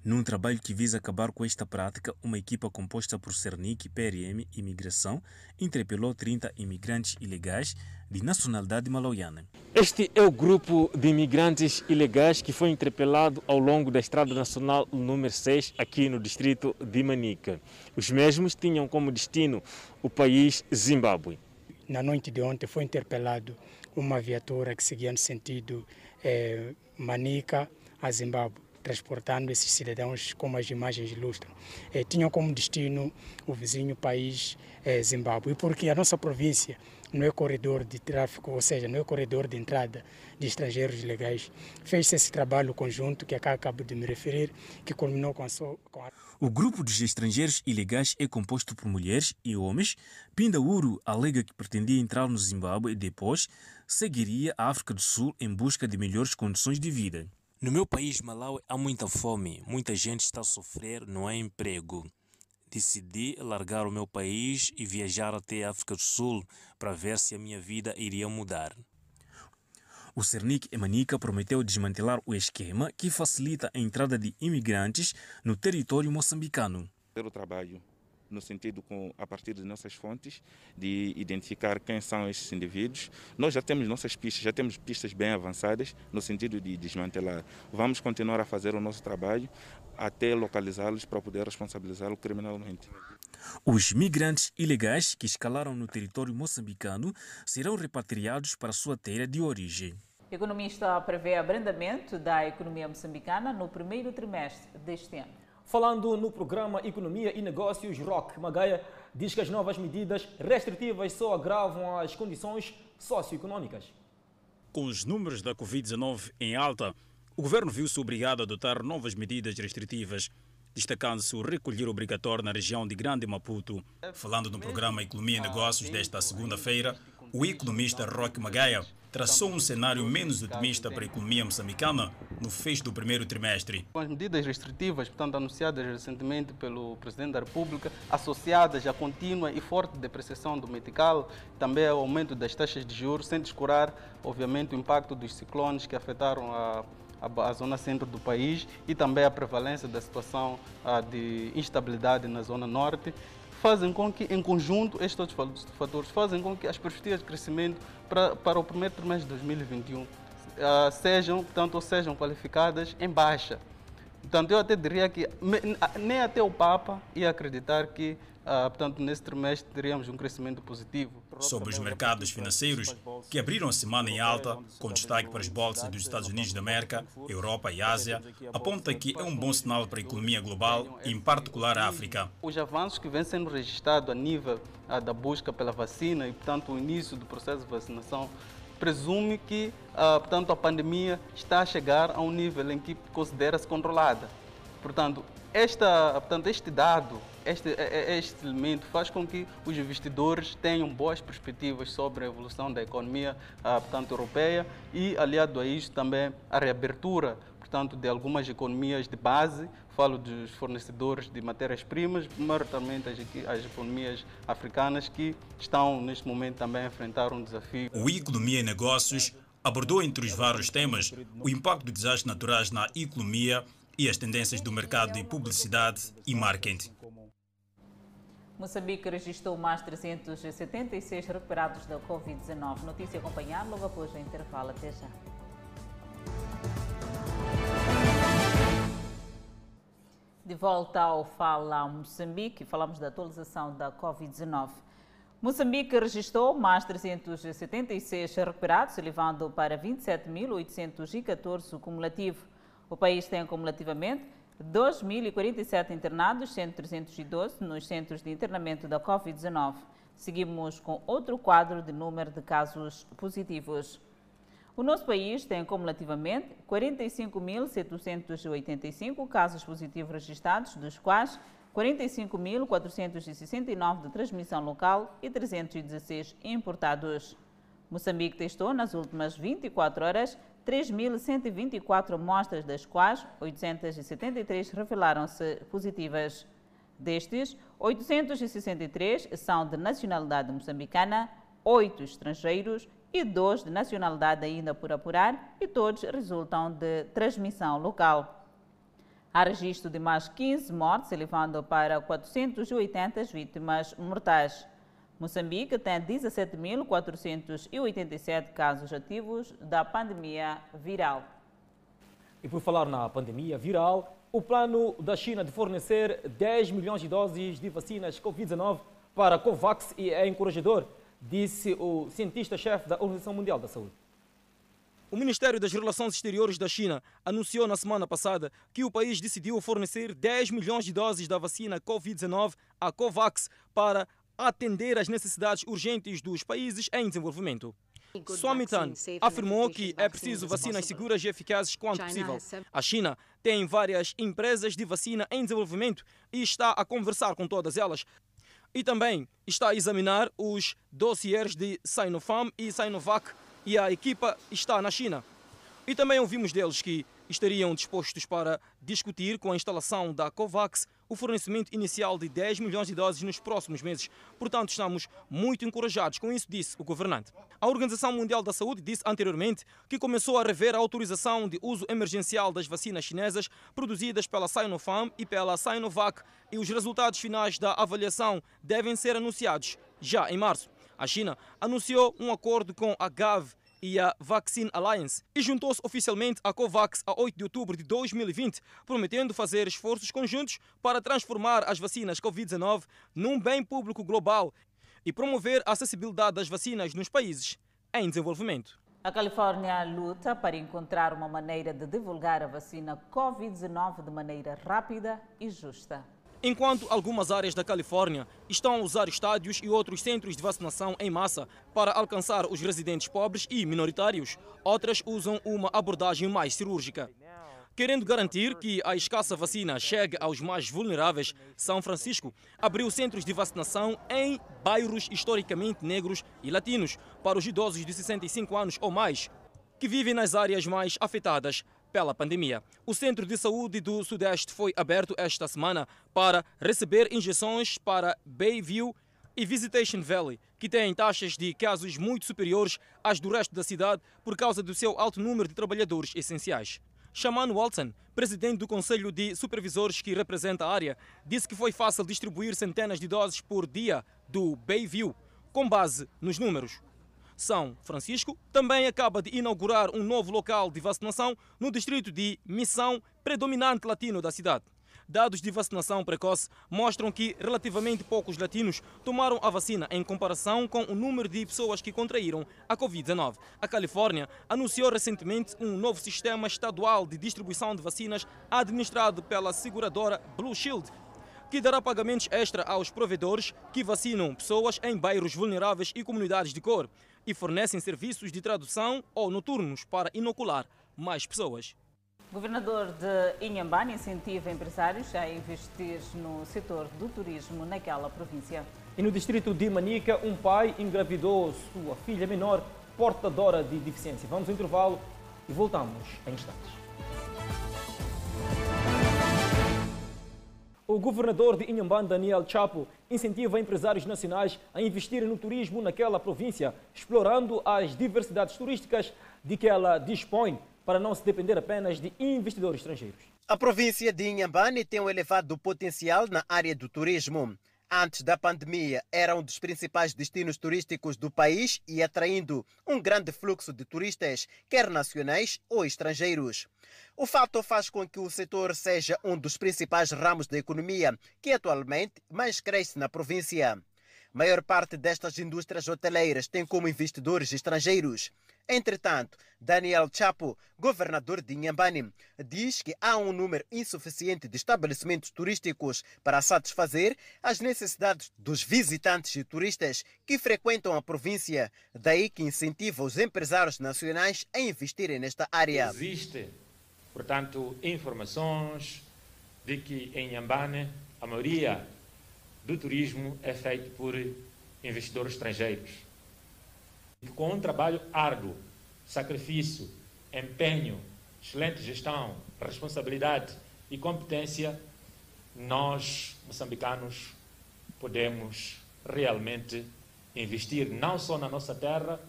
Num trabalho que visa acabar com esta prática, uma equipa composta por Cernic, PRM e Imigração interpelou 30 imigrantes ilegais de nacionalidade malauiana. Este é o grupo de imigrantes ilegais que foi interpelado ao longo da Estrada Nacional número 6, aqui no distrito de Manica. Os mesmos tinham como destino o país Zimbábue. Na noite de ontem foi interpelado uma viatura que seguia no sentido eh, Manica a Zimbábue transportando esses cidadãos, como as imagens ilustram. Eh, tinham como destino o vizinho país eh, Zimbábue, porque a nossa província não é corredor de tráfico, ou seja, não é corredor de entrada de estrangeiros legais. Fez-se esse trabalho conjunto que acá acabo de me referir, que culminou com a, com a... O grupo dos estrangeiros ilegais é composto por mulheres e homens. Pindauro alega que pretendia entrar no Zimbábue e depois seguiria a África do Sul em busca de melhores condições de vida. No meu país, Malawi, há muita fome, muita gente está a sofrer, não há emprego. Decidi largar o meu país e viajar até a África do Sul para ver se a minha vida iria mudar. O Cernic Emanica prometeu desmantelar o esquema que facilita a entrada de imigrantes no território moçambicano. O trabalho no sentido com a partir de nossas fontes de identificar quem são esses indivíduos. Nós já temos nossas pistas, já temos pistas bem avançadas no sentido de desmantelar. Vamos continuar a fazer o nosso trabalho até localizá-los para poder responsabilizá-los criminalmente. Os migrantes ilegais que escalaram no território moçambicano serão repatriados para sua terra de origem. O economista prevê abrandamento da economia moçambicana no primeiro trimestre deste ano. Falando no programa Economia e Negócios, Rock Magaia diz que as novas medidas restritivas só agravam as condições socioeconômicas. Com os números da Covid-19 em alta, o governo viu-se obrigado a adotar novas medidas restritivas, destacando-se o recolher obrigatório na região de Grande Maputo. Falando no programa Economia e Negócios desta segunda-feira, o economista Roque Magaia traçou um cenário menos otimista para a economia moçambicana no fecho do primeiro trimestre. Com as medidas restritivas, portanto, anunciadas recentemente pelo Presidente da República, associadas à contínua e forte depreciação do metical, também ao aumento das taxas de juros, sem descurar, obviamente, o impacto dos ciclones que afetaram a a, zona centro do país e também a prevalência da situação de instabilidade na zona norte, fazem com que, em conjunto, estes outros fatores fazem com que as perspectivas de crescimento para, para o primeiro trimestre de 2021 uh, ah, sejam, portanto, sejam qualificadas em baixa. Portanto, eu até diria que nem até o Papa ia acreditar que ah, portanto, nesse trimestre teríamos um crescimento positivo. Sobre os mercados financeiros, que abriram a semana em alta, com destaque para as bolsas dos Estados Unidos da América, Europa e Ásia, aponta que é um bom sinal para a economia global, em particular a África. Os avanços que vêm sendo registrados a nível da busca pela vacina e, portanto, o início do processo de vacinação presume que, portanto, a pandemia está a chegar a um nível em que considera-se controlada. Portanto, esta, portanto, este dado este, é, é, este elemento faz com que os investidores tenham boas perspectivas sobre a evolução da economia, ah, portanto, europeia e, aliado a isso, também a reabertura, portanto, de algumas economias de base, falo dos fornecedores de matérias-primas, maioritariamente as, as economias africanas que estão, neste momento, também a enfrentar um desafio. O Economia e Negócios abordou, entre os vários temas, o impacto de desastres naturais na economia e as tendências do mercado de publicidade e marketing. Moçambique registrou mais 376 recuperados da Covid-19. Notícia acompanhada logo após o intervalo. Até já. De volta ao Fala Moçambique, falamos da atualização da Covid-19. Moçambique registrou mais 376 recuperados, elevando para 27.814 o cumulativo. O país tem acumulativamente 2.047 internados, sendo 312 nos centros de internamento da Covid-19. Seguimos com outro quadro de número de casos positivos. O nosso país tem cumulativamente 45.785 casos positivos registrados, dos quais 45.469 de transmissão local e 316 importados. Moçambique testou nas últimas 24 horas 3.124 amostras, das quais 873 revelaram-se positivas. Destes, 863 são de nacionalidade moçambicana, 8 estrangeiros e 2 de nacionalidade ainda por apurar, e todos resultam de transmissão local. Há registro de mais 15 mortes, elevando para 480 vítimas mortais. Moçambique tem 17.487 casos ativos da pandemia viral. E por falar na pandemia viral, o plano da China de fornecer 10 milhões de doses de vacinas Covid-19 para a COVAX é encorajador, disse o cientista-chefe da Organização Mundial da Saúde. O Ministério das Relações Exteriores da China anunciou na semana passada que o país decidiu fornecer 10 milhões de doses da vacina Covid-19 à COVAX para atender às necessidades urgentes dos países em desenvolvimento. Swamitan afirmou que é preciso vacinas seguras e eficazes quanto possível. A China tem várias empresas de vacina em desenvolvimento e está a conversar com todas elas. E também está a examinar os dossiers de Sinopharm e Sinovac e a equipa está na China. E também ouvimos deles que estariam dispostos para discutir com a instalação da COVAX o fornecimento inicial de 10 milhões de doses nos próximos meses. Portanto, estamos muito encorajados com isso, disse o governante. A Organização Mundial da Saúde disse anteriormente que começou a rever a autorização de uso emergencial das vacinas chinesas produzidas pela Sinopharm e pela Sinovac e os resultados finais da avaliação devem ser anunciados já em março. A China anunciou um acordo com a Gav e a Vaccine Alliance e juntou-se oficialmente à COVAX a 8 de outubro de 2020, prometendo fazer esforços conjuntos para transformar as vacinas Covid-19 num bem público global e promover a acessibilidade das vacinas nos países em desenvolvimento. A Califórnia luta para encontrar uma maneira de divulgar a vacina Covid-19 de maneira rápida e justa. Enquanto algumas áreas da Califórnia estão a usar estádios e outros centros de vacinação em massa para alcançar os residentes pobres e minoritários, outras usam uma abordagem mais cirúrgica. Querendo garantir que a escassa vacina chegue aos mais vulneráveis, São Francisco abriu centros de vacinação em bairros historicamente negros e latinos para os idosos de 65 anos ou mais, que vivem nas áreas mais afetadas pela pandemia. O Centro de Saúde do Sudeste foi aberto esta semana para receber injeções para Bayview e Visitation Valley, que têm taxas de casos muito superiores às do resto da cidade por causa do seu alto número de trabalhadores essenciais. Shaman Walton, presidente do Conselho de Supervisores que representa a área, disse que foi fácil distribuir centenas de doses por dia do Bayview, com base nos números. São Francisco também acaba de inaugurar um novo local de vacinação no distrito de Missão, predominante latino da cidade. Dados de vacinação precoce mostram que relativamente poucos latinos tomaram a vacina em comparação com o número de pessoas que contraíram a Covid-19. A Califórnia anunciou recentemente um novo sistema estadual de distribuição de vacinas administrado pela seguradora Blue Shield, que dará pagamentos extra aos provedores que vacinam pessoas em bairros vulneráveis e comunidades de cor e fornecem serviços de tradução ou noturnos para inocular mais pessoas. O governador de Inhambane incentiva empresários a investir no setor do turismo naquela província. E no distrito de Manica, um pai engravidou sua filha menor portadora de deficiência. Vamos ao intervalo e voltamos em instantes. O governador de Inhambane, Daniel Chapo, incentiva empresários nacionais a investirem no turismo naquela província, explorando as diversidades turísticas de que ela dispõe, para não se depender apenas de investidores estrangeiros. A província de Inhambane tem um elevado potencial na área do turismo. Antes da pandemia, era um dos principais destinos turísticos do país e atraindo um grande fluxo de turistas, quer nacionais ou estrangeiros. O fato faz com que o setor seja um dos principais ramos da economia, que atualmente mais cresce na província. Maior parte destas indústrias hoteleiras tem como investidores estrangeiros. Entretanto, Daniel Chapo, governador de Inhambane, diz que há um número insuficiente de estabelecimentos turísticos para satisfazer as necessidades dos visitantes e turistas que frequentam a província. Daí que incentiva os empresários nacionais a investirem nesta área. Existe, portanto, informações de que em Inhambane a maioria do turismo é feito por investidores estrangeiros. Com um trabalho árduo, sacrifício, empenho, excelente gestão, responsabilidade e competência, nós, moçambicanos, podemos realmente investir não só na nossa terra,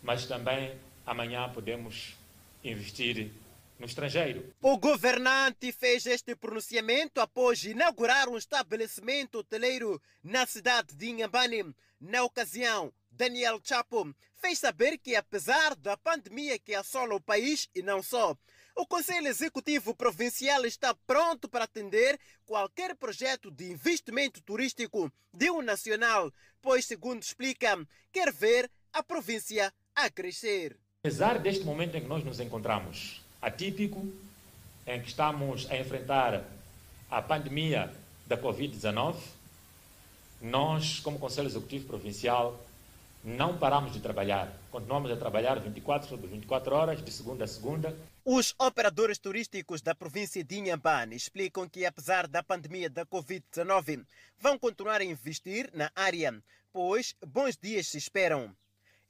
mas também amanhã podemos investir no estrangeiro. O governante fez este pronunciamento após inaugurar um estabelecimento hoteleiro na cidade de Inhambane. Na ocasião, Daniel Chapo fez saber que, apesar da pandemia que assola o país e não só, o Conselho Executivo Provincial está pronto para atender qualquer projeto de investimento turístico de um nacional, pois, segundo explica, quer ver a província a crescer. Apesar deste momento em que nós nos encontramos, atípico, em que estamos a enfrentar a pandemia da Covid-19, nós, como Conselho Executivo Provincial, não paramos de trabalhar. Continuamos a trabalhar 24 sobre 24 horas, de segunda a segunda. Os operadores turísticos da província de Inhambane explicam que, apesar da pandemia da Covid-19, vão continuar a investir na área, pois bons dias se esperam.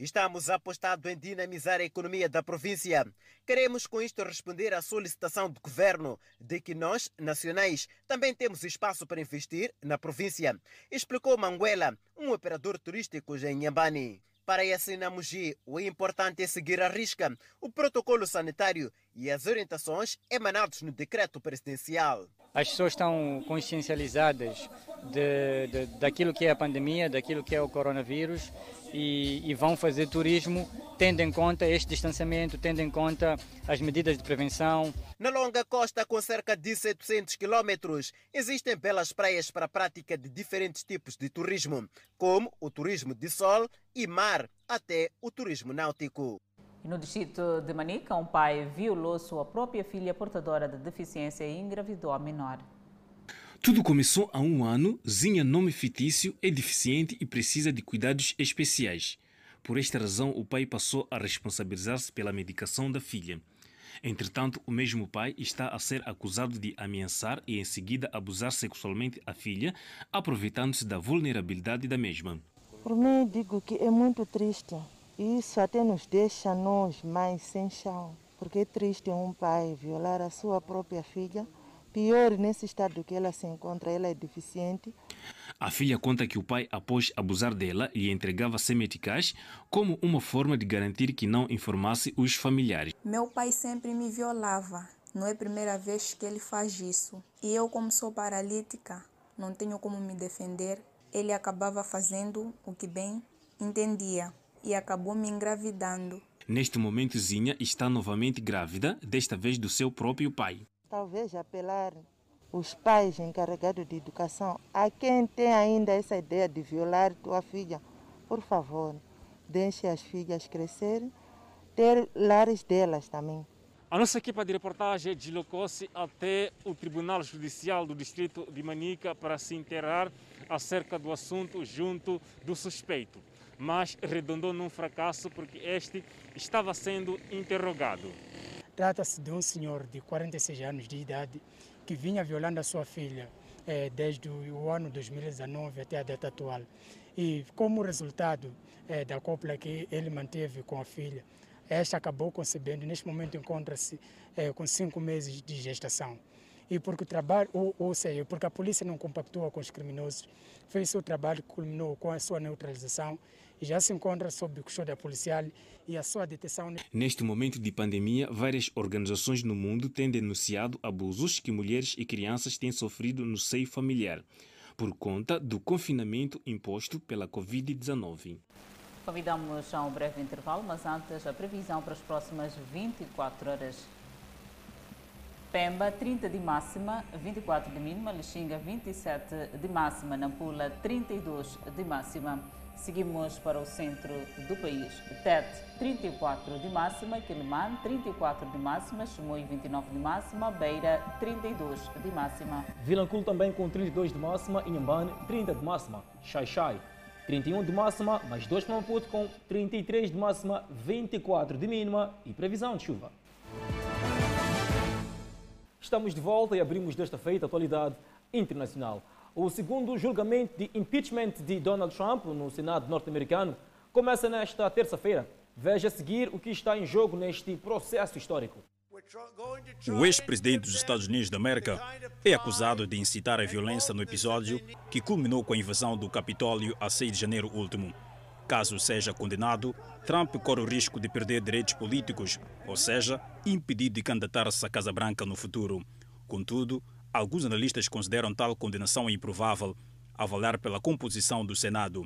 Estamos apostados em dinamizar a economia da província. Queremos com isto responder à solicitação do governo de que nós, nacionais, também temos espaço para investir na província, explicou Manguela, um operador turístico em Nhambane. Para esse Namugi, o importante é seguir à risca o protocolo sanitário e as orientações emanadas no decreto presidencial. As pessoas estão consciencializadas de, de, daquilo que é a pandemia, daquilo que é o coronavírus e, e, vão fazer turismo tendo em conta este distanciamento, tendo em conta as medidas de prevenção. Na longa costa, com cerca de 700 quilômetros, existem belas praias para a prática de diferentes tipos de turismo, como o turismo de sol e mar, até o turismo náutico. No distrito de Manica, um pai violou sua própria filha portadora de deficiência e engravidou a menor. Tudo começou há um ano. Zinha, nome fictício, é deficiente e precisa de cuidados especiais. Por esta razão, o pai passou a responsabilizar-se pela medicação da filha. Entretanto, o mesmo pai está a ser acusado de ameaçar e em seguida abusar sexualmente a filha, aproveitando-se da vulnerabilidade da mesma. Por mim, digo que é muito triste. Isso até nos deixa nós mães sem chão. Porque é triste um pai violar a sua própria filha Pior, nesse estado que ela se encontra, ela é deficiente. A filha conta que o pai, após abusar dela, lhe entregava semeticais como uma forma de garantir que não informasse os familiares. Meu pai sempre me violava. Não é a primeira vez que ele faz isso. E eu, como sou paralítica, não tenho como me defender. Ele acabava fazendo o que bem entendia e acabou me engravidando. Neste momento, Zinha está novamente grávida, desta vez do seu próprio pai talvez apelar os pais encarregados de educação, a quem tem ainda essa ideia de violar tua filha, por favor, deixe as filhas crescerem, ter lares delas também. A nossa equipa de reportagem deslocou-se até o Tribunal Judicial do Distrito de Manica para se interar acerca do assunto junto do suspeito, mas redondou num fracasso porque este estava sendo interrogado. Trata-se de um senhor de 46 anos de idade que vinha violando a sua filha eh, desde o ano 2019 até a data atual. E como resultado eh, da cópula que ele manteve com a filha, esta acabou concebendo, neste momento encontra-se eh, com cinco meses de gestação. E porque o trabalho, ou, ou seja, porque a polícia não compactua com os criminosos, fez seu trabalho culminou com a sua neutralização já se encontra sob custódia policial e a sua detenção. Neste momento de pandemia, várias organizações no mundo têm denunciado abusos que mulheres e crianças têm sofrido no seio familiar, por conta do confinamento imposto pela Covid-19. Convidamos a um breve intervalo, mas antes a previsão para as próximas 24 horas. Pemba 30 de máxima, 24 de mínima, Lixinga 27 de máxima, Nampula 32 de máxima. Seguimos para o centro do país. Tete 34 de máxima, Quilimane 34 de máxima, Chimoio 29 de máxima, Beira 32 de máxima. Vilanculo também com 32 de máxima, Inhambane 30 de máxima, Xai-Xai 31 de máxima, mais 2 para Maputo com 33 de máxima, 24 de mínima e previsão de chuva. Estamos de volta e abrimos desta feita a atualidade internacional. O segundo julgamento de impeachment de Donald Trump no Senado norte-americano começa nesta terça-feira. Veja a seguir o que está em jogo neste processo histórico. O ex-presidente dos Estados Unidos da América é acusado de incitar a violência no episódio que culminou com a invasão do Capitólio a 6 de janeiro último. Caso seja condenado, Trump corre o risco de perder direitos políticos, ou seja, impedido de candidatar-se à Casa Branca no futuro. Contudo, alguns analistas consideram tal condenação improvável, a valer pela composição do Senado.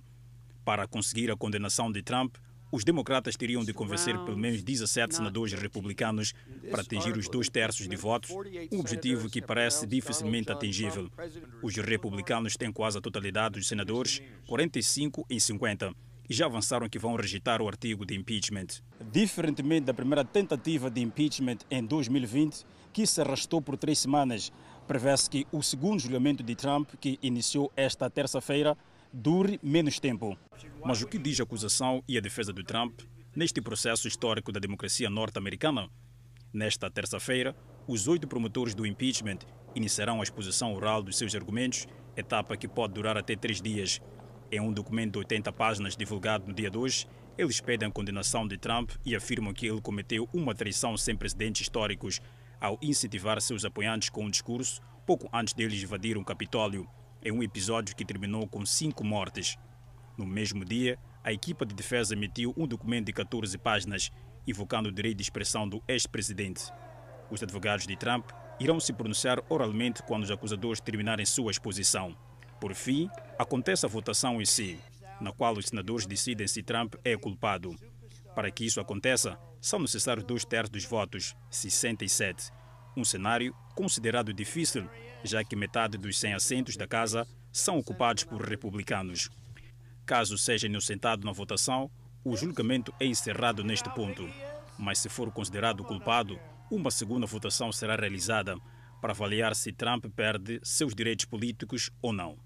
Para conseguir a condenação de Trump, os democratas teriam de convencer pelo menos 17 senadores republicanos para atingir os dois terços de votos, um objetivo que parece dificilmente atingível. Os republicanos têm quase a totalidade dos senadores, 45 em 50 e já avançaram que vão rejeitar o artigo de impeachment. Diferentemente da primeira tentativa de impeachment em 2020, que se arrastou por três semanas, prevê-se que o segundo julgamento de Trump, que iniciou esta terça-feira, dure menos tempo. Mas o que diz a acusação e a defesa de Trump neste processo histórico da democracia norte-americana? Nesta terça-feira, os oito promotores do impeachment iniciarão a exposição oral dos seus argumentos, etapa que pode durar até três dias. Em um documento de 80 páginas divulgado no dia de hoje, eles pedem a condenação de Trump e afirmam que ele cometeu uma traição sem precedentes históricos ao incentivar seus apoiantes com um discurso pouco antes deles invadir o Capitólio, em um episódio que terminou com cinco mortes. No mesmo dia, a equipa de defesa emitiu um documento de 14 páginas, invocando o direito de expressão do ex-presidente. Os advogados de Trump irão se pronunciar oralmente quando os acusadores terminarem sua exposição. Por fim, acontece a votação em si, na qual os senadores decidem se Trump é culpado. Para que isso aconteça, são necessários dois terços dos votos, 67. Um cenário considerado difícil, já que metade dos 100 assentos da casa são ocupados por republicanos. Caso seja inocentado na votação, o julgamento é encerrado neste ponto. Mas se for considerado culpado, uma segunda votação será realizada para avaliar se Trump perde seus direitos políticos ou não.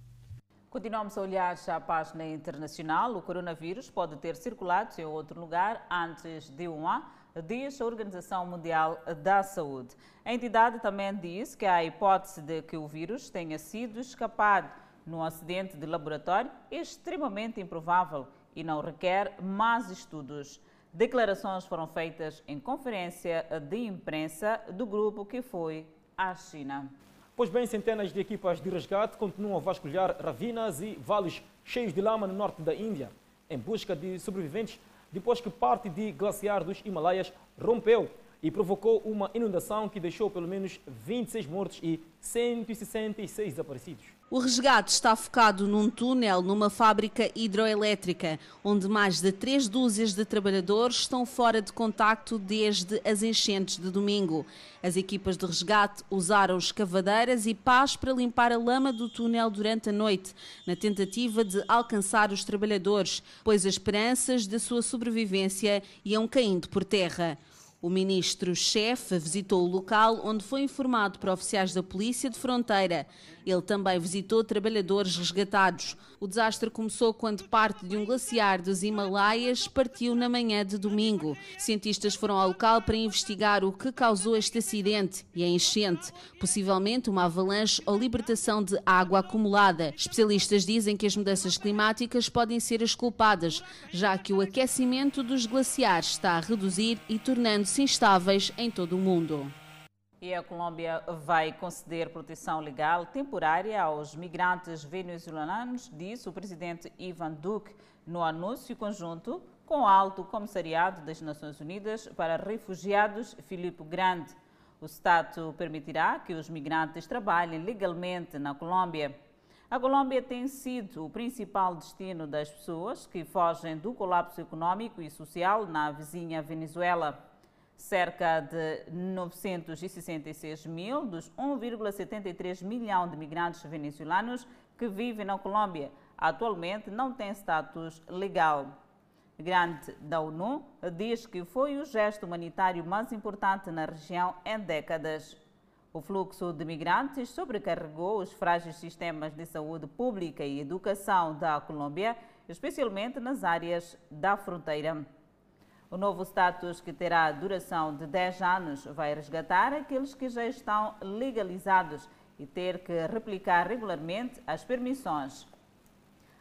Continuamos a olhar a página internacional. O coronavírus pode ter circulado em outro lugar antes de um ano, diz a Organização Mundial da Saúde. A entidade também diz que há a hipótese de que o vírus tenha sido escapado num acidente de laboratório extremamente improvável e não requer mais estudos. Declarações foram feitas em conferência de imprensa do grupo que foi à China. Pois bem, centenas de equipas de resgate continuam a vasculhar ravinas e vales cheios de lama no norte da Índia, em busca de sobreviventes, depois que parte de glaciar dos Himalaias rompeu e provocou uma inundação que deixou pelo menos 26 mortos e 166 desaparecidos. O resgate está focado num túnel numa fábrica hidroelétrica, onde mais de três dúzias de trabalhadores estão fora de contacto desde as enchentes de domingo. As equipas de resgate usaram escavadeiras e pás para limpar a lama do túnel durante a noite, na tentativa de alcançar os trabalhadores, pois as esperanças de sua sobrevivência iam caindo por terra. O ministro-chefe visitou o local onde foi informado por oficiais da Polícia de Fronteira. Ele também visitou trabalhadores resgatados. O desastre começou quando parte de um glaciar dos Himalaias partiu na manhã de domingo. Cientistas foram ao local para investigar o que causou este acidente e a enchente, possivelmente uma avalanche ou libertação de água acumulada. Especialistas dizem que as mudanças climáticas podem ser as culpadas, já que o aquecimento dos glaciares está a reduzir e tornando-se instáveis em todo o mundo. E a Colômbia vai conceder proteção legal temporária aos migrantes venezuelanos, disse o presidente Ivan Duque no anúncio conjunto com o Alto Comissariado das Nações Unidas para Refugiados, Filipe Grande. O Estado permitirá que os migrantes trabalhem legalmente na Colômbia. A Colômbia tem sido o principal destino das pessoas que fogem do colapso econômico e social na vizinha Venezuela. Cerca de 966 mil dos 1,73 milhão de migrantes venezuelanos que vivem na Colômbia atualmente não têm status legal. Grande da ONU diz que foi o gesto humanitário mais importante na região em décadas. O fluxo de migrantes sobrecarregou os frágeis sistemas de saúde pública e educação da Colômbia, especialmente nas áreas da fronteira. O novo status, que terá duração de 10 anos, vai resgatar aqueles que já estão legalizados e ter que replicar regularmente as permissões.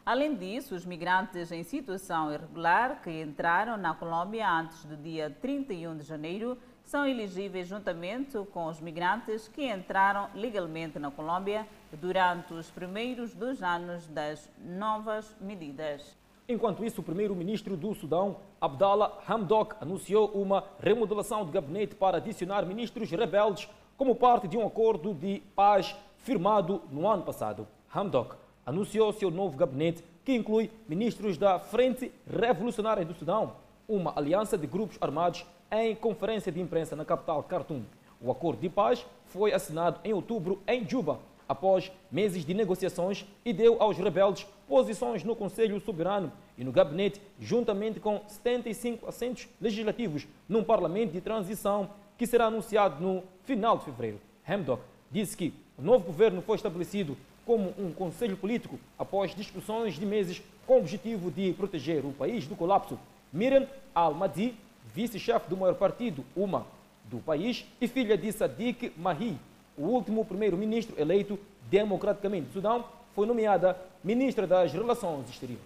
Além disso, os migrantes em situação irregular que entraram na Colômbia antes do dia 31 de janeiro são elegíveis juntamente com os migrantes que entraram legalmente na Colômbia durante os primeiros dois anos das novas medidas. Enquanto isso, o primeiro-ministro do Sudão, Abdallah Hamdok, anunciou uma remodelação de gabinete para adicionar ministros rebeldes como parte de um acordo de paz firmado no ano passado. Hamdok anunciou seu novo gabinete, que inclui ministros da Frente Revolucionária do Sudão, uma aliança de grupos armados em conferência de imprensa na capital Khartoum. O acordo de paz foi assinado em outubro em Juba, após meses de negociações, e deu aos rebeldes posições no Conselho Soberano e no gabinete, juntamente com 75 assentos legislativos num parlamento de transição que será anunciado no final de fevereiro. Hamdok disse que o novo governo foi estabelecido como um conselho político após discussões de meses com o objetivo de proteger o país do colapso. Miriam Al-Madi vice-chefe do maior partido, UMA, do país, e filha de Sadiq Mahi, o último primeiro-ministro eleito democraticamente do Sudão, foi nomeada ministra das Relações Exteriores.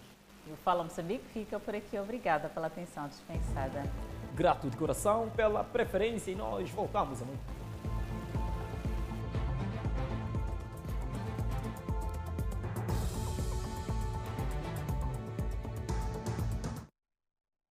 O Fala Moçambique fica por aqui. Obrigada pela atenção dispensada. Grato de coração pela preferência e nós voltamos amanhã.